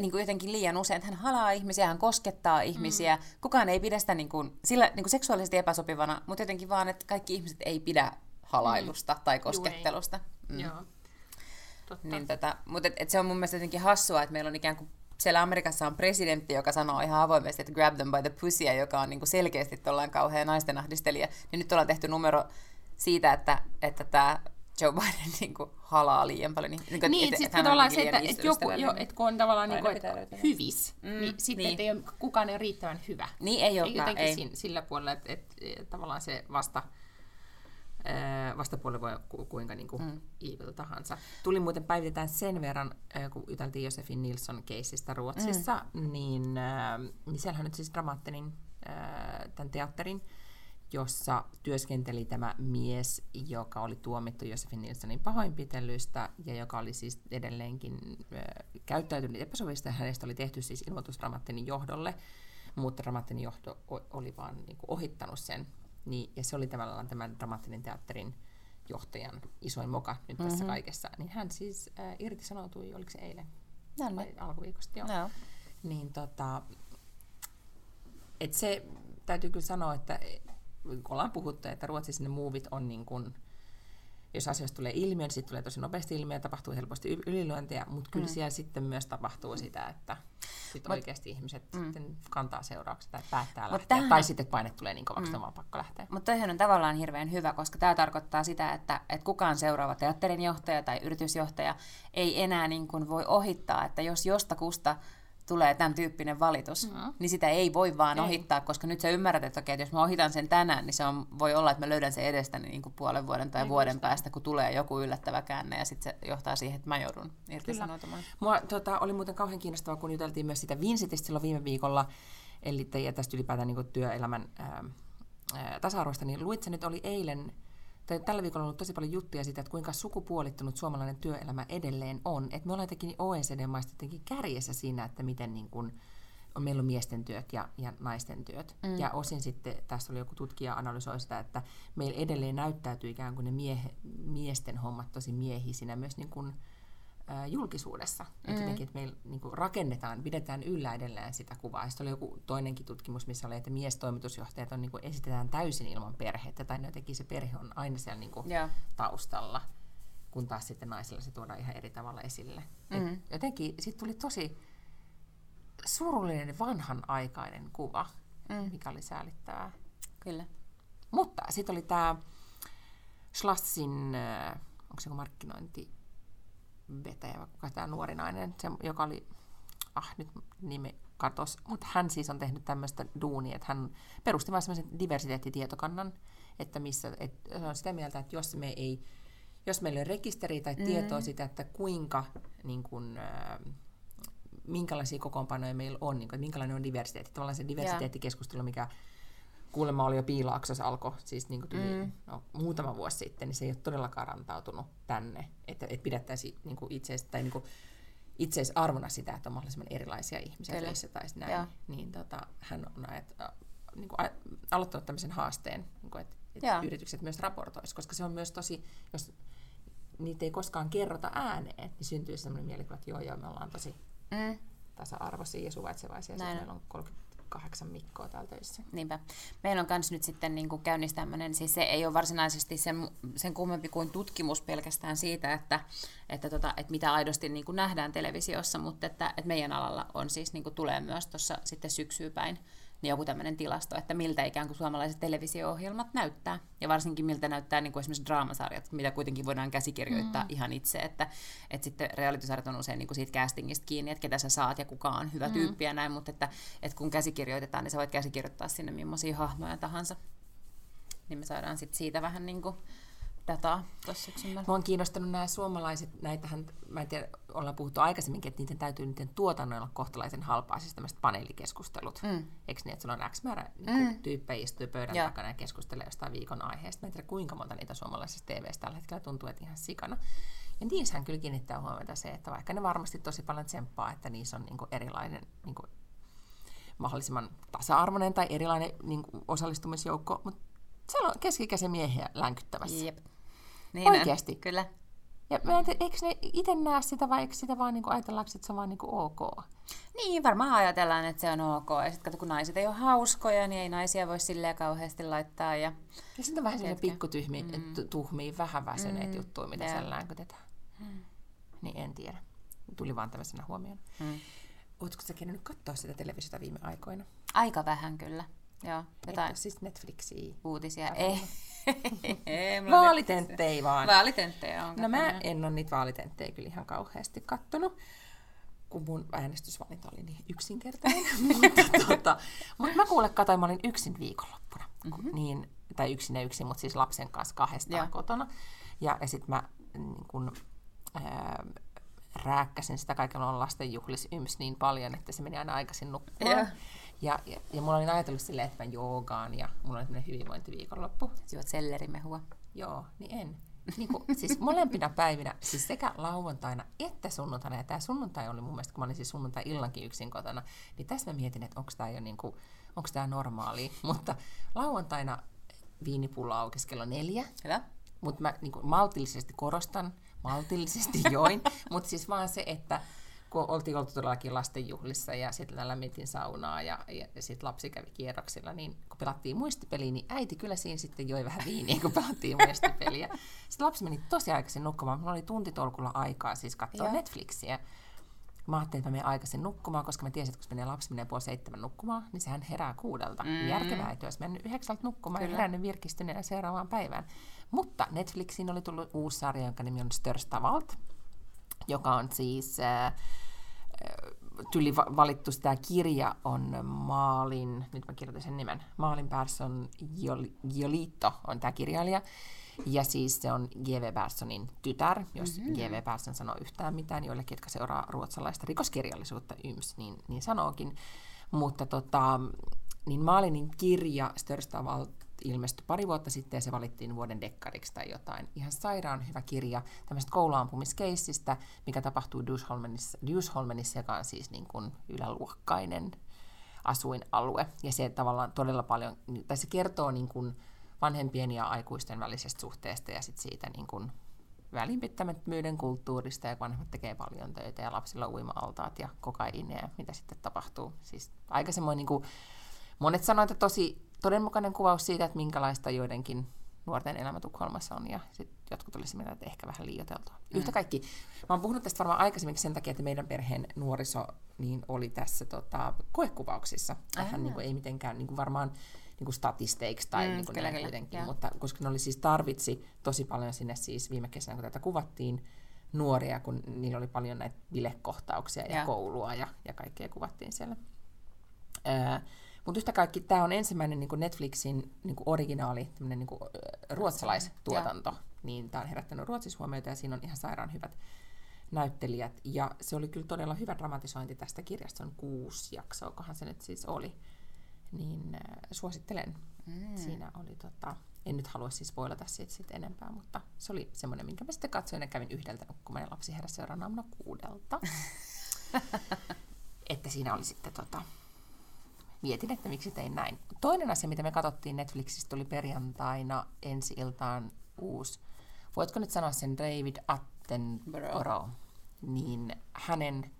niin kuin jotenkin liian usein, että hän halaa ihmisiä, hän koskettaa ihmisiä. Mm. Kukaan ei pidä sitä niin kuin, sillä, niin kuin seksuaalisesti epäsopivana, mutta jotenkin vaan, että kaikki ihmiset ei pidä halailusta mm. tai koskettelusta. Mm. Joo. Totta. Niin tota, mutta et, et se on mun mielestä jotenkin hassua, että meillä on ikään kuin siellä Amerikassa on presidentti, joka sanoo ihan avoimesti, että grab them by the pussy, joka on niin kuin selkeästi tuollainen kauhean naisten ahdistelija. Niin nyt ollaan tehty numero siitä, että, että tämä Joe Biden *laughs* niin kuin halaa liian paljon. Niin, niin, niin siis tavallaan se, että, että, joku, jo, että kun on tavallaan niin kuin, että hyvis, mm, niin sitten niin. ei ole, kukaan ei ole riittävän hyvä. Niin ei olekaan, Jotenkin ei. Siinä, sillä puolella, että, että, että tavallaan se vasta, vastapuoli voi ku, kuinka niin kuin mm. evil tahansa. Tuli muuten päivitetään sen verran, kun juteltiin Josefin Nilsson keisistä Ruotsissa, mm. niin, niin siellähän nyt siis dramaattinen tämän teatterin jossa työskenteli tämä mies, joka oli tuomittu Josefin Nilssonin pahoinpitelystä ja joka oli siis edelleenkin äh, käyttäytynyt epäsovista. Hänestä oli tehty siis ilmoitus Dramattinin johdolle, mutta Dramattinin johto oli vaan niin kuin ohittanut sen niin, ja se oli tavallaan tämän dramaattinen teatterin johtajan isoin moka nyt tässä mm-hmm. kaikessa, niin hän siis äh, irtisanoutui, oliko se eilen? No, Vai alkuviikosta, joo. Joo. Niin tota, et se täytyy kyllä sanoa, että kun ollaan puhuttu, että Ruotsissa ne muuvit on niin kuin, jos asioista tulee ilmiö, niin sitten tulee tosi nopeasti ilmiö ja tapahtuu helposti ylilyöntejä, mutta kyllä mm. siellä sitten myös tapahtuu sitä, että sit Mut, oikeasti ihmiset mm. sitten kantaa seuraukset tai päättää Mut lähteä. Tähän... Tai sitten paine tulee niin kovaksi, mm. että on pakko lähteä. Mutta toihan on tavallaan hirveän hyvä, koska tämä tarkoittaa sitä, että, että kukaan seuraava teatterinjohtaja tai yritysjohtaja ei enää niin kuin voi ohittaa, että jos jostakusta tulee tämän tyyppinen valitus, mm-hmm. niin sitä ei voi vaan ei. ohittaa, koska nyt sä ymmärrät, että, okei, että jos mä ohitan sen tänään, niin se on, voi olla, että mä löydän sen edestäni niin kuin puolen vuoden tai ei vuoden just. päästä, kun tulee joku yllättävä käänne, ja sitten se johtaa siihen, että mä joudun irtisanoutumaan. Mua tota, oli muuten kauhean kiinnostavaa, kun juteltiin myös sitä Vincentistä silloin viime viikolla, eli ja tästä ylipäätään niin työelämän ää, ää, tasa-arvosta, niin luit nyt oli eilen tällä viikolla on ollut tosi paljon juttuja siitä, että kuinka sukupuolittunut suomalainen työelämä edelleen on. Että me ollaan jotenkin OECD-maista jotenkin kärjessä siinä, että miten niin kuin, on, meillä on miesten työt ja, ja naisten työt. Mm. Ja osin sitten, tässä oli joku tutkija analysoi sitä, että meillä edelleen näyttäytyy ikään kuin ne miehe, miesten hommat tosi miehisinä myös niin kuin, julkisuudessa. Mm. Että jotenkin, että meillä niin kuin rakennetaan, pidetään yllä edelleen sitä kuvaa. Sitten oli joku toinenkin tutkimus, missä oli, että miestoimitusjohtajat on, niin kuin, esitetään täysin ilman perhettä, tai jotenkin se perhe on aina siellä niin kuin, yeah. taustalla, kun taas sitten naisilla se tuodaan ihan eri tavalla esille. Mm. Et jotenkin sitten tuli tosi surullinen vanhanaikainen kuva, mm. mikä oli säälittävää. Kyllä. Mutta sitten oli tämä Schlassin, onko se markkinointi, vetäjä, kuka tämä nuori nainen, se, joka oli, ah nyt nimi katos, mutta hän siis on tehnyt tämmöistä duunia, että hän perusti vain semmoisen diversiteettitietokannan, että missä, että on sitä mieltä, että jos me ei, jos meillä on rekisteri tai mm. tietoa siitä, että kuinka niin kuin, äh, minkälaisia kokoonpanoja meillä on, niin kuin, että minkälainen on diversiteetti. Tavallaan se diversiteettikeskustelu, mikä kuulemma oli jo Piilaaksossa alkoi siis niin kuin tyli, mm. no, muutama vuosi sitten, niin se ei ole todellakaan rantautunut tänne, että, että pidettäisiin niin kuin itseis, tai niin kuin itseisarvona sitä, että on mahdollisimman erilaisia ihmisiä töissä tai näin, ja. niin tota, hän on ajat, niin kuin, a, aloittanut tämmöisen haasteen, niin kuin, että, että yritykset myös raportoisivat, koska se on myös tosi, jos niitä ei koskaan kerrota ääneen, niin syntyy sellainen mielikuva, että joo, joo, me ollaan tosi mm. tasa-arvoisia ja suvaitsevaisia, ja meillä on 30 kahdeksan Mikkoa täällä töissä. Niinpä. Meillä on myös nyt sitten niin kuin käynnissä tämmöinen, siis se ei ole varsinaisesti sen, sen kummempi kuin tutkimus pelkästään siitä, että, että, tota, että mitä aidosti niin kuin nähdään televisiossa, mutta että, että meidän alalla on siis niin kuin tulee myös tuossa sitten syksyyn päin niin joku tämmöinen tilasto, että miltä ikään kuin suomalaiset televisio-ohjelmat näyttää. Ja varsinkin miltä näyttää niin kuin esimerkiksi draamasarjat, mitä kuitenkin voidaan käsikirjoittaa mm. ihan itse. Että, että sitten realitysarjat on usein niin kuin siitä castingista kiinni, että ketä sä saat ja kuka on hyvä mm. tyyppi ja näin, mutta että, että kun käsikirjoitetaan, niin sä voit käsikirjoittaa sinne millaisia hahmoja tahansa. Niin me saadaan sitten siitä vähän niin kuin dataa tuossa syksyllä. Mua on kiinnostanut nämä suomalaiset, näitähän, mä en tiedä, ollaan puhuttu aikaisemminkin, että niiden täytyy niiden tuotannoilla kohtalaisen halpaa, siis tämmöiset paneelikeskustelut. Mm. Eikö niin, että sulla on X määrä niin mm. tyyppejä istuu pöydän ja. takana ja keskustelee jostain viikon aiheesta. Mä en tiedä, kuinka monta niitä suomalaisessa TVssä tällä hetkellä tuntuu, että ihan sikana. Ja niissähän kyllä kiinnittää huomiota se, että vaikka ne varmasti tosi paljon tsemppaa, että niissä on niin kuin erilainen niin kuin mahdollisimman tasa-arvoinen tai erilainen niin kuin osallistumisjoukko, mutta siellä on keskikäisen miehiä länkyttämässä. Jep. Niin Oikeasti. On. Kyllä. Ja mä en eikö ne itse näe sitä vai eikö sitä vaan niinku ajatellaanko, että se on vaan niinku ok? Niin, varmaan ajatellaan, että se on ok. Ja sitten kun naiset ei ole hauskoja, niin ei naisia voi silleen kauheasti laittaa. Ja, ja sitten on vähän sellainen pikkutyhmi, mm. tuhmia, vähän väsyneitä mm. juttuja, mitä yeah. siellä länkytetään. Mm. Niin en tiedä. Tuli vaan tämmöisenä huomioon. Mm. Oletko sä nyt katsoa sitä televisiota viime aikoina? Aika vähän kyllä. Joo, jotain. siis Netflixiä. Uutisia. Ei. Vaalitenttejä vaan. Vaalitenttejä on No mä en ole niitä vaalitenttejä kyllä ihan kauheasti kattonut, kun mun äänestysvalinta oli niin yksinkertainen. *laughs* mutta, tota, mutta mä kuule katsoin, mä olin yksin viikonloppuna. Mm-hmm. Niin, tai yksin ja yksin, mutta siis lapsen kanssa kahdestaan ja. kotona. Ja, ja sitten mä niin kun, ää, rääkkäsin sitä kaikilla lasten juhlis yms niin paljon, että se meni aina aikaisin nukkumaan. Ja, ja, ja mulla oli ajatellut silleen, että mä joogaan ja mulla oli tämmöinen hyvinvointiviikonloppu. Syöt sellerimehua? Joo, niin en. Niin kuin, siis molempina päivinä, siis sekä lauantaina että sunnuntaina, ja tämä sunnuntai oli mun mielestä, kun mä olin siis sunnuntai illankin yksin kotona, niin tässä mä mietin, että onko tämä jo niin kuin, onko tämä normaali, *laughs* mutta lauantaina viinipullo aukesi kello neljä. Hyvä. Mutta mä niin kuin, maltillisesti korostan, maltillisesti join, *laughs* mutta siis vaan se, että kun oltiin oltu todellakin lastenjuhlissa ja sitten lämmitin saunaa ja, ja, sitten lapsi kävi kierroksilla, niin kun pelattiin muistipeliä, niin äiti kyllä siinä sitten joi vähän viiniä, kun pelattiin *laughs* muistipeliä. Sitten lapsi meni tosi aikaisin nukkumaan. Mulla oli tuntitolkulla aikaa siis katsoa Joo. Netflixiä. Mä ajattelin, että mä menen aikaisin nukkumaan, koska mä tiesin, että kun menee lapsi menee puoli seitsemän nukkumaan, niin sehän herää kuudelta. Mm. Järkevää, että jos mennyt yhdeksältä nukkumaan Kyllä. ja herännyt virkistyneenä seuraavaan päivään. Mutta Netflixiin oli tullut uusi sarja, jonka nimi on Störstavalt, joka on siis äh, tyli valittu, tämä kirja on Maalin, nyt mä kirjoitan sen nimen, Maalin Persson Giolito on tämä kirjailija, ja siis se on G.V. Perssonin tytär, jos mm-hmm. G.V. Persson sanoo yhtään mitään, joillekin, jotka seuraa ruotsalaista rikoskirjallisuutta YMS, niin, niin sanookin. Mutta tota, niin Maalinin kirja Störstavalt ilmestyi pari vuotta sitten ja se valittiin vuoden dekkariksi tai jotain. Ihan sairaan hyvä kirja tämmöisestä kouluampumiskeissistä, mikä tapahtuu Dusholmenissa joka on siis niin kuin yläluokkainen asuinalue. Ja se tavallaan todella paljon, tai se kertoo niin kuin vanhempien ja aikuisten välisestä suhteesta ja sit siitä niin kuin välinpittämättömyyden kulttuurista ja vanhemmat tekee paljon töitä ja lapsilla on uima-altaat ja kokaiineja, mitä sitten tapahtuu. Siis aika semmoinen, niin kuin, monet sanoivat, että tosi todenmukainen kuvaus siitä, että minkälaista joidenkin nuorten elämä Tukholmassa on, ja sitten jotkut olisivat mieltä, että ehkä vähän liioiteltua. Mm. Yhtä kaikki, mä oon puhunut tästä varmaan aikaisemmin sen takia, että meidän perheen nuoriso niin oli tässä tota, koekuvauksissa. Vähän niin kuin, ei mitenkään niin kuin varmaan niin kuin statisteiksi tai mm, niin kuin kyllä, näin kuitenkin, mutta koska ne oli siis tarvitsi tosi paljon sinne siis viime kesänä, kun tätä kuvattiin, nuoria, kun niillä oli paljon näitä bilekohtauksia ja, ja. koulua ja, ja kaikkea kuvattiin siellä. Öö, mutta yhtä kaikki, tämä on ensimmäinen niin kuin Netflixin niin kuin originaali niin kuin, ruotsalaistuotanto. Ja. Niin tämä on herättänyt Ruotsissa huomiota ja siinä on ihan sairaan hyvät näyttelijät. Ja se oli kyllä todella hyvä dramatisointi tästä kirjasta. On kuusi jaksoa, kohan se nyt siis oli. Niin äh, suosittelen. Mm. Siinä oli tota, en nyt halua siis spoilata siitä, siitä enempää, mutta se oli semmoinen, minkä mä sitten katsoin ja kävin yhdeltä nukkumaan lapsi heräsi seuraavana aamuna kuudelta. *laughs* että siinä oli sitten tota, mietin, että miksi tein näin. Toinen asia, mitä me katsottiin Netflixistä, oli perjantaina ensi iltaan uusi. Voitko nyt sanoa sen David Attenborough? Niin hänen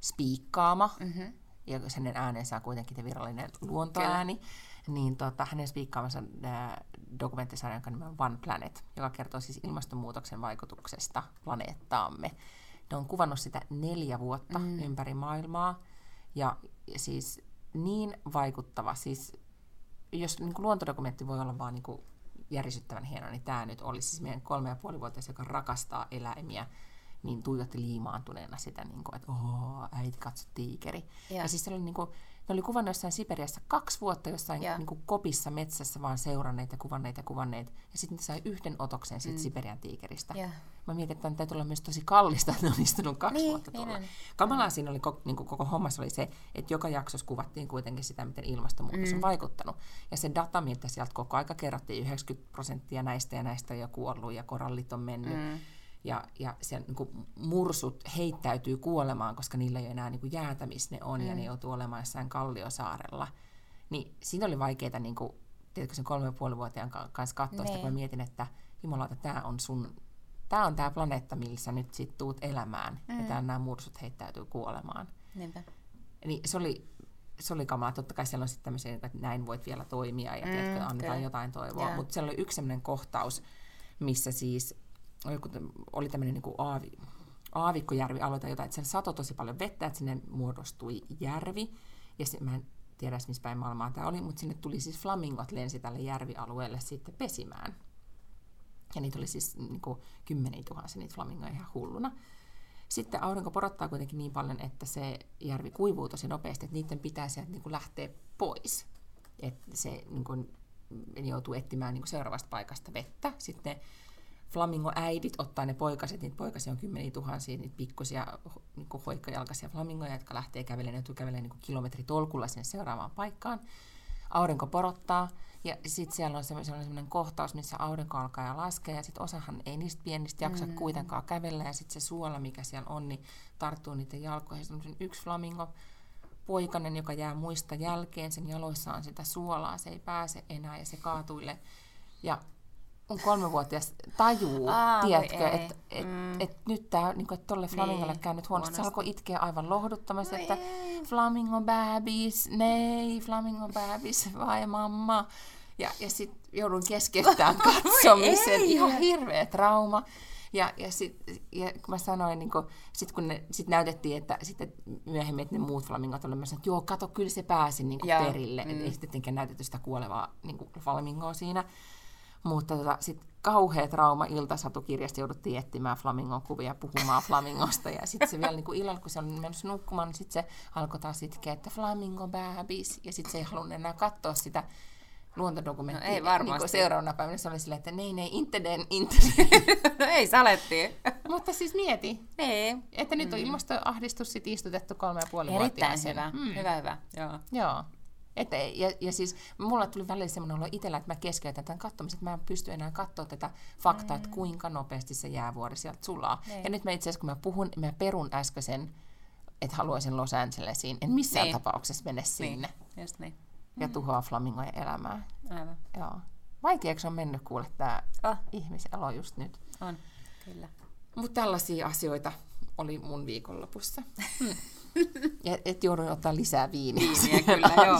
spiikkaama, mm-hmm. ja hänen äänensä on kuitenkin virallinen luontoääni, Kyllä. niin tota, hänen spiikkaamansa äh, dokumenttisarja, jonka nimi on One Planet, joka kertoo siis ilmastonmuutoksen vaikutuksesta planeettaamme. Ne on kuvannut sitä neljä vuotta mm. ympäri maailmaa, ja siis niin vaikuttava, siis jos niin kuin luontodokumentti voi olla vaan niin kuin järisyttävän hieno, niin tämä nyt oli. Siis meidän kolme ja puoli vuotias, joka rakastaa eläimiä, niin tuijotti liimaantuneena sitä, niin kuin, että oho, äiti katso tiikeri. Ja, ja siis se oli niin kuin, ne oli kuvannut jossain Siperiassa kaksi vuotta jossain niin kuin kopissa metsässä vaan seuranneet ja kuvanneet ja kuvanneet. Ja sitten ne sai yhden otoksen siitä mm. Siperian tiikeristä. Yeah. Mä mietin, että täytyy olla myös tosi kallista, että ne on istunut kaksi niin, vuotta tuolla. Niin Kamalaa siinä oli niin kuin koko hommassa oli se, että joka jaksossa kuvattiin kuitenkin sitä, miten ilmastonmuutos mm. on vaikuttanut. Ja se data, miltä sieltä koko aika kerrottiin, 90 prosenttia näistä ja näistä on jo kuollut ja korallit on mennyt. Mm ja, ja se, niin kuin mursut heittäytyy kuolemaan, koska niillä ei enää niin kuin jäätä, missä ne on, mm. ja ne joutuu olemaan jossain Kalliosaarella. Niin siinä oli vaikeaa, niin kuin, tiedätkö, sen kolme ja puoli vuotiaan kanssa katsoa sitä, kun mä niin. mietin, että jumalauta, tämä on sun tämä on tämä planeetta, missä nyt sit tuut elämään, mm. ja täällä nämä mursut heittäytyy kuolemaan. Niinpä. Niin se oli, se oli kamala. Totta kai siellä on sitten tämmöisiä, että näin voit vielä toimia, ja mm, tiedätkö, annetaan okay. jotain toivoa. Mutta siellä oli yksi sellainen kohtaus, missä siis oli tämmöinen niin aavi, aavikkojärvi aloita jotain, että siellä satoi tosi paljon vettä, että sinne muodostui järvi. Ja se, mä en tiedä, missä päin maailmaa tämä oli, mutta sinne tuli siis flamingot lensi tälle järvialueelle sitten pesimään. Ja niitä oli siis niin kuin, kymmeniä tuhansia niitä flamingoja ihan hulluna. Sitten aurinko porottaa kuitenkin niin paljon, että se järvi kuivuu tosi nopeasti, että niiden pitää sieltä niin kuin lähteä pois. Että se niin kuin, ne joutuu etsimään niin kuin seuraavasta paikasta vettä. Sitten flamingo-äidit ottaa ne poikaset, niitä poikasia on kymmeniä tuhansia, niitä pikkusia niin hoikkajalkaisia flamingoja, jotka lähtee kävelemään, ne kävelemään niin kilometritolkulla sinne seuraavaan paikkaan. Aurinko porottaa, ja sitten siellä on sellainen kohtaus, missä aurinko alkaa ja laskee, ja sitten osahan ei niistä pienistä jaksa mm. kuitenkaan kävellä, ja sitten se suola, mikä siellä on, niin tarttuu niiden jalkoihin. Sitten yksi flamingo, poikainen, joka jää muista jälkeen, sen jaloissa on sitä suolaa, se ei pääse enää, ja se kaatuille Ja kolmevuotias tajuu, Aa, tiedätkö, että et, Mm. et nyt tää, niinku, että tolle flamingolle Niin, käynyt huonosti. Se huonosti. alkoi itkeä aivan lohduttomasti, Voi että ei. flamingo babies, nei, flamingo babies, vai mamma. Ja, ja sitten joudun keskeyttämään *laughs* katsomisen. ei. Ihan hirveä trauma. Ja, ja, sit, ja kun mä sanoin, niin kun, sit kun ne, sit näytettiin, että sitten myöhemmin, että ne muut flamingot olivat, mä sanoin, että joo, kato, kyllä se pääsi niin Joo, perille. Mm. Ei sittenkään näytetty sitä kuolevaa niin flamingoa siinä. Mutta tota, sitten kauhea trauma iltasatukirjasta jouduttiin etsimään flamingon kuvia puhumaan flamingosta. Ja sitten se vielä niin kuin illalla, kun se oli mennyt nukkumaan, niin sitten se alkoi taas itkeä, että flamingo babies. Ja sitten se ei halunnut enää katsoa sitä luontodokumenttia. No ei Niin varmasti. kuin seuraavana päivänä se oli silleen, että nei, nei, inteden, inteden. no ei salettiin. Mutta siis mieti, niin. että nyt on ilmastoahdistus sit istutettu kolme ja puoli Erittäin hyvä. Mm. Hyvä, hyvä. Joo. Joo. Et, ja, ja siis mulla tuli välillä semmoinen olo itsellä, että mä keskeytän tämän katsomisen, että mä en pysty enää katsoa tätä faktaa, mm. että kuinka nopeasti se jäävuori sieltä sulaa. Niin. Ja nyt mä itse asiassa, kun mä puhun, mä perun äskeisen, että haluaisin Los Angelesiin. En missään Niin. tapauksessa mene sinne Niin. Just niin. ja tuhoa flamingojen elämää. Aivan. Joo. Vaikeaksi on mennyt kuule tämä Oh, ihmiselo just nyt. on. Kyllä. Mutta tällaisia asioita oli mun viikonlopussa. *laughs* Ja et joudun ottaa lisää viiniä, Viiniä, kyllä, joo.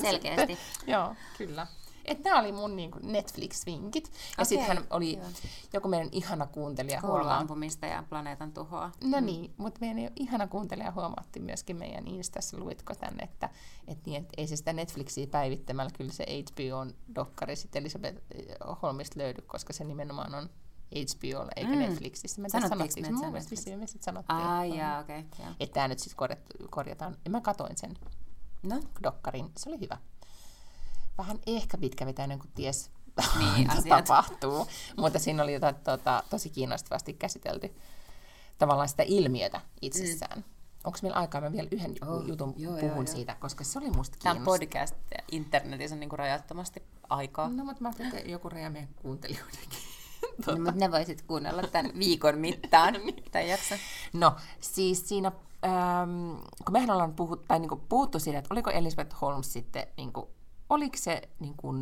Selkeästi. sitten. *laughs* Joo, kyllä. Et nämä oli mun niinku Netflix-vinkit. Ja Okei, sitten hän oli joo. joku meidän ihana kuuntelija Kuulla huomaa. ampumista ja planeetan tuhoa. No niin, mutta meidän ihana kuuntelija huomaatti myöskin meidän Instassa, luitko tänne, että, että, niin, että ei se sitä Netflixiä päivittämällä kyllä se HBO-dokkari sitten Elisabeth Holmista löydy, koska se nimenomaan on HBOlla eikä Mm. Netflixissä. Mä Sanottiinko sanottiinko. me, että Mun mielestä vissiin me sitten sanottiin. Ai että- jaa, okei. Okay, Että tämä nyt sitten korjataan. Ja mä katoin sen no, dokkarin. Se oli hyvä. Vähän ehkä pitkävetäinen, kun ties, Niin, *laughs* asiat. tapahtuu. Mutta siinä oli jotain tota, tosi kiinnostavasti käsitelty tavallaan sitä ilmiötä itsessään. Mm. Onko meillä aikaa? Mä vielä yhden Oh, jutun joo, puhun joo, joo. siitä, koska se oli musta tämä kiinnostavaa. podcast ja internetissä on niinku rajattomasti aikaa. No, mutta mä ajattelin, että joku raja meidän kuuntelijoidenkin. No, mutta ne voisit kuunnella tämän viikon mittaan. *laughs* Tai jaksa. No, siis siinä, ähm, kun mehän ollaan puhut, tai niinku puhuttu siitä, että oliko Elizabeth Holmes sitten, niinku, oliko se niinku,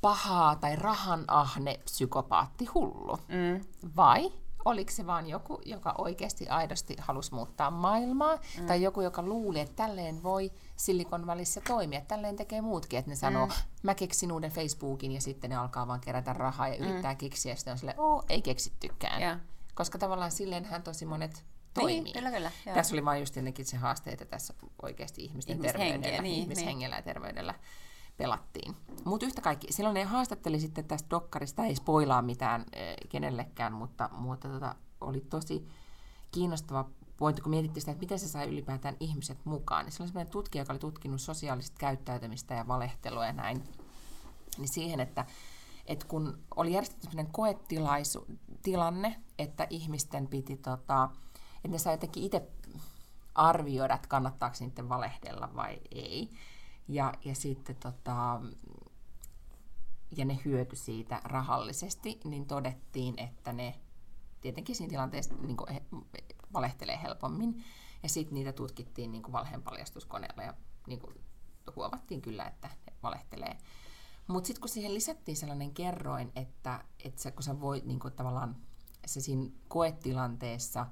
paha tai rahanahne psykopaatti hullu? Mm. Vai oliko se vaan joku, joka oikeasti aidosti halusi muuttaa maailmaa, mm. tai joku, joka luuli, että tälleen voi Silikon välissä toimia, tälleen tekee muutkin, että ne sanoo, mm. mä keksin uuden Facebookin, ja sitten ne alkaa vaan kerätä rahaa ja yrittää mm. keksiä, ja sitten on silleen, oo, ei keksittykään. Joo. Koska tavallaan silleenhän tosi monet toimii. Niin, kyllä, kyllä. Joo. Tässä oli vain just jotenkin se haaste, että tässä oikeasti ihmisten terveydellä, niin, ihmishengellä ja terveydellä pelattiin. Mutta yhtä kaikki, silloin ne haastatteli sitten tästä dokkarista, ei spoilaa mitään eh, kenellekään, mutta, mutta tota, oli tosi kiinnostava pointti, kun mietittiin sitä, että miten se sai ylipäätään ihmiset mukaan. Niin se oli sellainen tutkija, joka oli tutkinut sosiaalista käyttäytymistä ja valehtelua ja näin. Niin siihen, että, että kun oli järjestetty sellainen koetilanne, että ihmisten piti, tota, että ne sai jotenkin itse arvioida, että kannattaako niiden valehdella vai ei. Ja, ja sitten tota, ja ne hyöty siitä rahallisesti, niin todettiin, että ne tietenkin siinä tilanteessa niin valehtelee helpommin. Ja sitten niitä tutkittiin niin kuin valheenpaljastuskoneella ja niin kuin, huomattiin kyllä, että ne valehtelee. Mutta sitten kun siihen lisättiin sellainen kerroin, että, että sä, kun sä voit niin kuin, tavallaan se siinä koetilanteessa,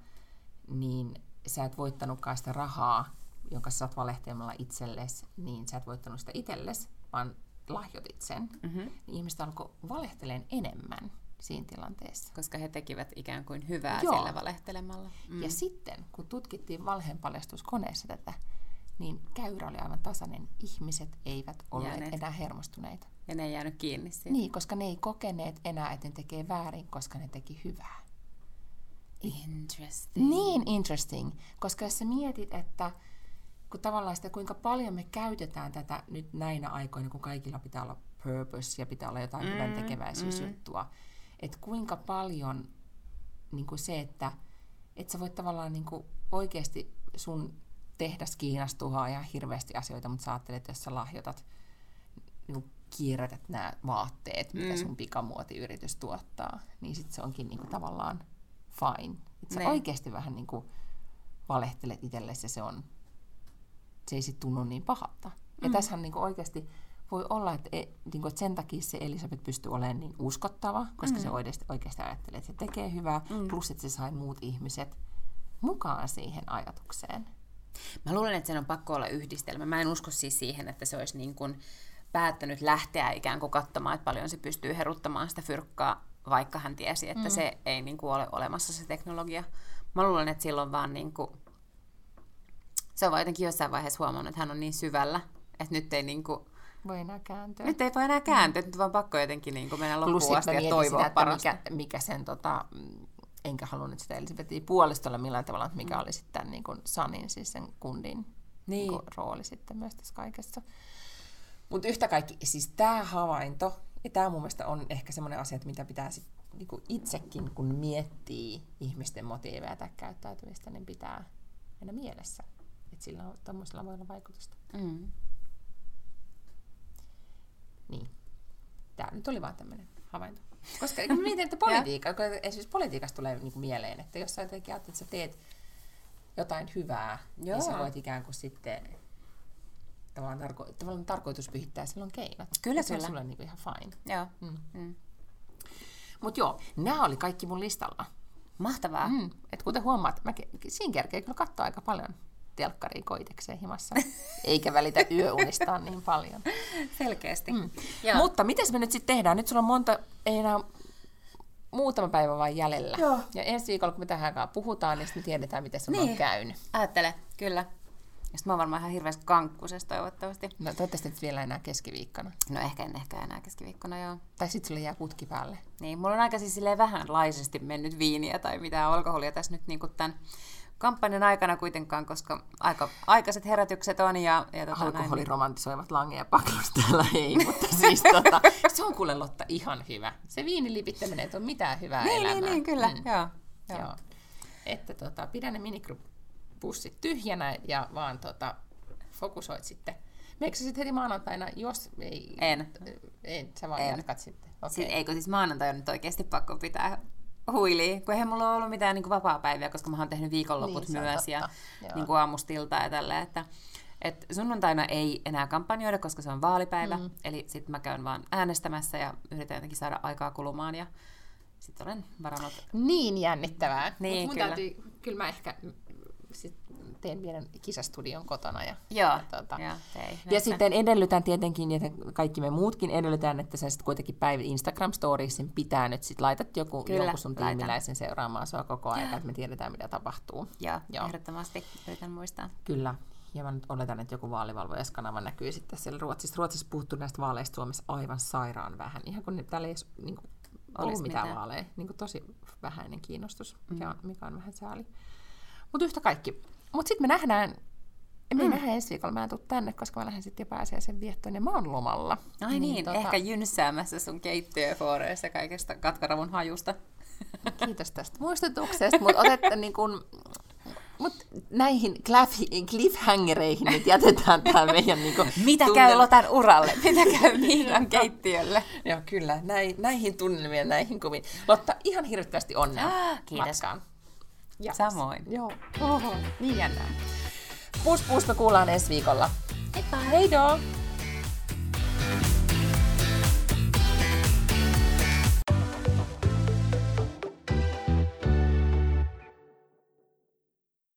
niin sä et voittanutkaan sitä rahaa, jonka sä saat valehtelemalla itsellesi, niin sä et voittanut sitä itsellesi, vaan lahjoitit sen. Mm-hmm. Niin ihmiset alkoi valehteleen enemmän siinä tilanteessa. Koska he tekivät ikään kuin hyvää Joo. sillä valehtelemalla. Mm. Ja sitten, kun tutkittiin valheenpaljastuskoneessa tätä, niin käyrä oli aivan tasainen. Ihmiset eivät olleet Jääneet. enää hermostuneita. ja ne ei jäänyt kiinni siitä. Niin, koska ne ei kokeneet enää, että ne tekee väärin, koska ne teki hyvää. Interesting. Niin interesting, koska jos sä mietit, että kun tavallaan sitä, kuinka paljon me käytetään tätä nyt näinä aikoina, kun kaikilla pitää olla purpose ja pitää olla jotain mm, hyvän tekeväisyysjuttua, mm. Että kuinka paljon niin kuin se, että että sä voit tavallaan niin kuin oikeasti sun tehdas Kiinassa tuhoaa ihan hirveästi asioita, mutta sä ajattelet, että jos sä lahjoitat, niin kuin kierrätät nämä vaatteet, mitä Mm. sun pikamuotiyritys tuottaa, niin sitten se onkin niin kuin tavallaan fine. Että sä Niin. oikeasti vähän niin kuin valehtelet itsellesi ja se on, se ei sitten tunnu niin pahalta. Ja Mm. tässähän niin kuin oikeasti voi olla, että, e, niin kuin, että sen takia se Elisabeth pystyy olemaan niin uskottava, koska mm. se oikeasti, oikeasti ajattelee, että se tekee hyvää, mm. plus että se sai muut ihmiset mukaan siihen ajatukseen. Mä luulen, että sen on pakko olla yhdistelmä. Mä en usko siis siihen, että se olisi niin kuin päättänyt lähteä ikään kuin katsomaan, että paljon se pystyy heruttamaan sitä fyrkkaa, vaikka hän tiesi, että mm. se ei niin kuin ole olemassa se teknologia. Mä luulen, että silloin vaan niin kuin, se on vaan jotenkin jossain vaiheessa huomannut, että hän on niin syvällä, että nyt ei niin kuin, voi enää kääntyä. Nyt ei voi enää kääntyä, mm. nyt vaan pakko jotenkin niin kuin mennä loppuun asti ja toivoa sitä, parasta. Mikä, mikä sen, tota, enkä halunnut sitä Elisabetin puolesta olla millään tavalla, että mikä mm. oli sitten niin kuin Sanin, siis sen kundin niin. Niin rooli sitten myös tässä kaikessa. Mutta yhtä kaikki, siis tämä havainto, ja tämä mun mielestä on ehkä semmoinen asia, että mitä pitää sit, niin kuin itsekin, kun miettii ihmisten motiiveja tai käyttäytymistä, niin pitää mennä mielessä, että sillä on, voi olla vaikutusta. Mm. Niin. Tämä nyt oli vaan tämmöinen havainto. Koska kun mietin, että *laughs* politiikka, kun esimerkiksi politiikasta tulee niin kuin mieleen, että jos sä jotenkin ajattelet, että sä teet jotain hyvää, Joo. niin sä voit ikään kuin sitten tavallaan, tarko- tavallaan tarkoitus pyhittää silloin keinot. Kyllä, se kyllä. on sulle niin ihan fine. Joo. Mm. Mm. Mutta joo, nämä oli kaikki mun listalla. Mahtavaa. Mm. Et kuten huomaat, mä siinä kerkee kyllä katsoa aika paljon telkkaria koitekseen himassa, eikä välitä yöunistaan niin paljon. *laughs* Selkeästi. Mm. Mutta miten me nyt sitten tehdään? Nyt sulla on monta, ei enää muutama päivä vain jäljellä. Joo. Ja ensi viikolla, kun me tähän puhutaan, niin sitten me tiedetään, miten se niin. on käynyt. Ajattele, kyllä. Ja sitten mä oon varmaan ihan hirveästi kankkusessa toivottavasti. No toivottavasti et vielä enää keskiviikkona. No ehkä en ehkä enää keskiviikkona, joo. Tai sitten sulle jää putki päälle. Niin, mulla on aika siis vähän laisesti mennyt viiniä tai mitään alkoholia tässä nyt niin tämän kampanjan aikana kuitenkaan, koska aika aikaiset herätykset on. Ja, ja tota Alkoholi näin. romantisoivat lange ja paklus täällä *laughs* ei, mutta siis tota, *laughs* se on kuule Lotta ihan hyvä. Se viinilipittäminen ei ole mitään hyvää niin, elämää. Niin, niin, kyllä. Mm. Joo, joo. joo. Että tota, pidä ne minikryppussit tyhjänä ja vaan tota, fokusoit sitten. Meikö sitten heti maanantaina, jos ei... En. En, sä vaan en. jatkat sitten. Okay. Siis, eikö siis maanantai on nyt oikeasti pakko pitää huili, kun eihän mulla ole ollut mitään niin kuin vapaa-päiviä, koska mä oon tehnyt viikonloput niin, myös ja niin kuin aamustilta ja tälleen, että et sunnuntaina ei enää kampanjoida, koska se on vaalipäivä, mm. eli sitten mä käyn vaan äänestämässä ja yritän jotenkin saada aikaa kulumaan ja sitten olen varannut... Niin jännittävää. Niin, Mut mun kyllä. Täytyy, kyllä mä ehkä sit teen pienen kisastudion kotona. Ja, Joo, ja, tuota, ja, tei, ja sitten edellytän tietenkin, ja kaikki me muutkin edellytään, että sä sitten kuitenkin päivä Instagram-storiesin pitää nyt sit laitat joku, Kyllä, jonkun sun tiimiläisen seuraamaan sua koko ajan, että me tiedetään, mitä tapahtuu. Joo, Joo. ehdottomasti yritän muistaa. Kyllä. Ja mä nyt oletan, että joku vaalivalvojaskanava näkyy sitten siellä Ruotsissa. Ruotsissa puhuttu näistä vaaleista Suomessa aivan sairaan vähän. Ihan kun täällä ei niin kuin, ollut mitään, mitään vaaleja. Niin kuin tosi vähäinen kiinnostus, mikä mm. on, mikä on vähän sääli. Mutta yhtä kaikki. Mutta sitten me nähdään, me mm. nähdään ensi viikolla, mä en tule tänne, koska mä lähden sitten jo pääsiäisen viettoon ja mä oon lomalla. Ai niin, niin tota... ehkä jynsäämässä sun keittiöfooreissa kaikesta katkaravun hajusta. *laughs* Kiitos tästä muistutuksesta, mutta otetta niin kun, mut näihin cliffhangereihin nyt jätetään tämä meidän niin kuin, *laughs* Mitä tunne... käy Lotan uralle? Mitä käy *laughs* Miinan keittiölle? Joo, kyllä. Näin, näihin tunnelmiin, näihin kuviin. Lotta, ihan hirveästi onnea ah, Kiitos. matkaan. Japs. Samoin. Joo. Oho, niin jännää. Pus pus, me kuullaan ensi viikolla. Heippa! heidoo! Thank you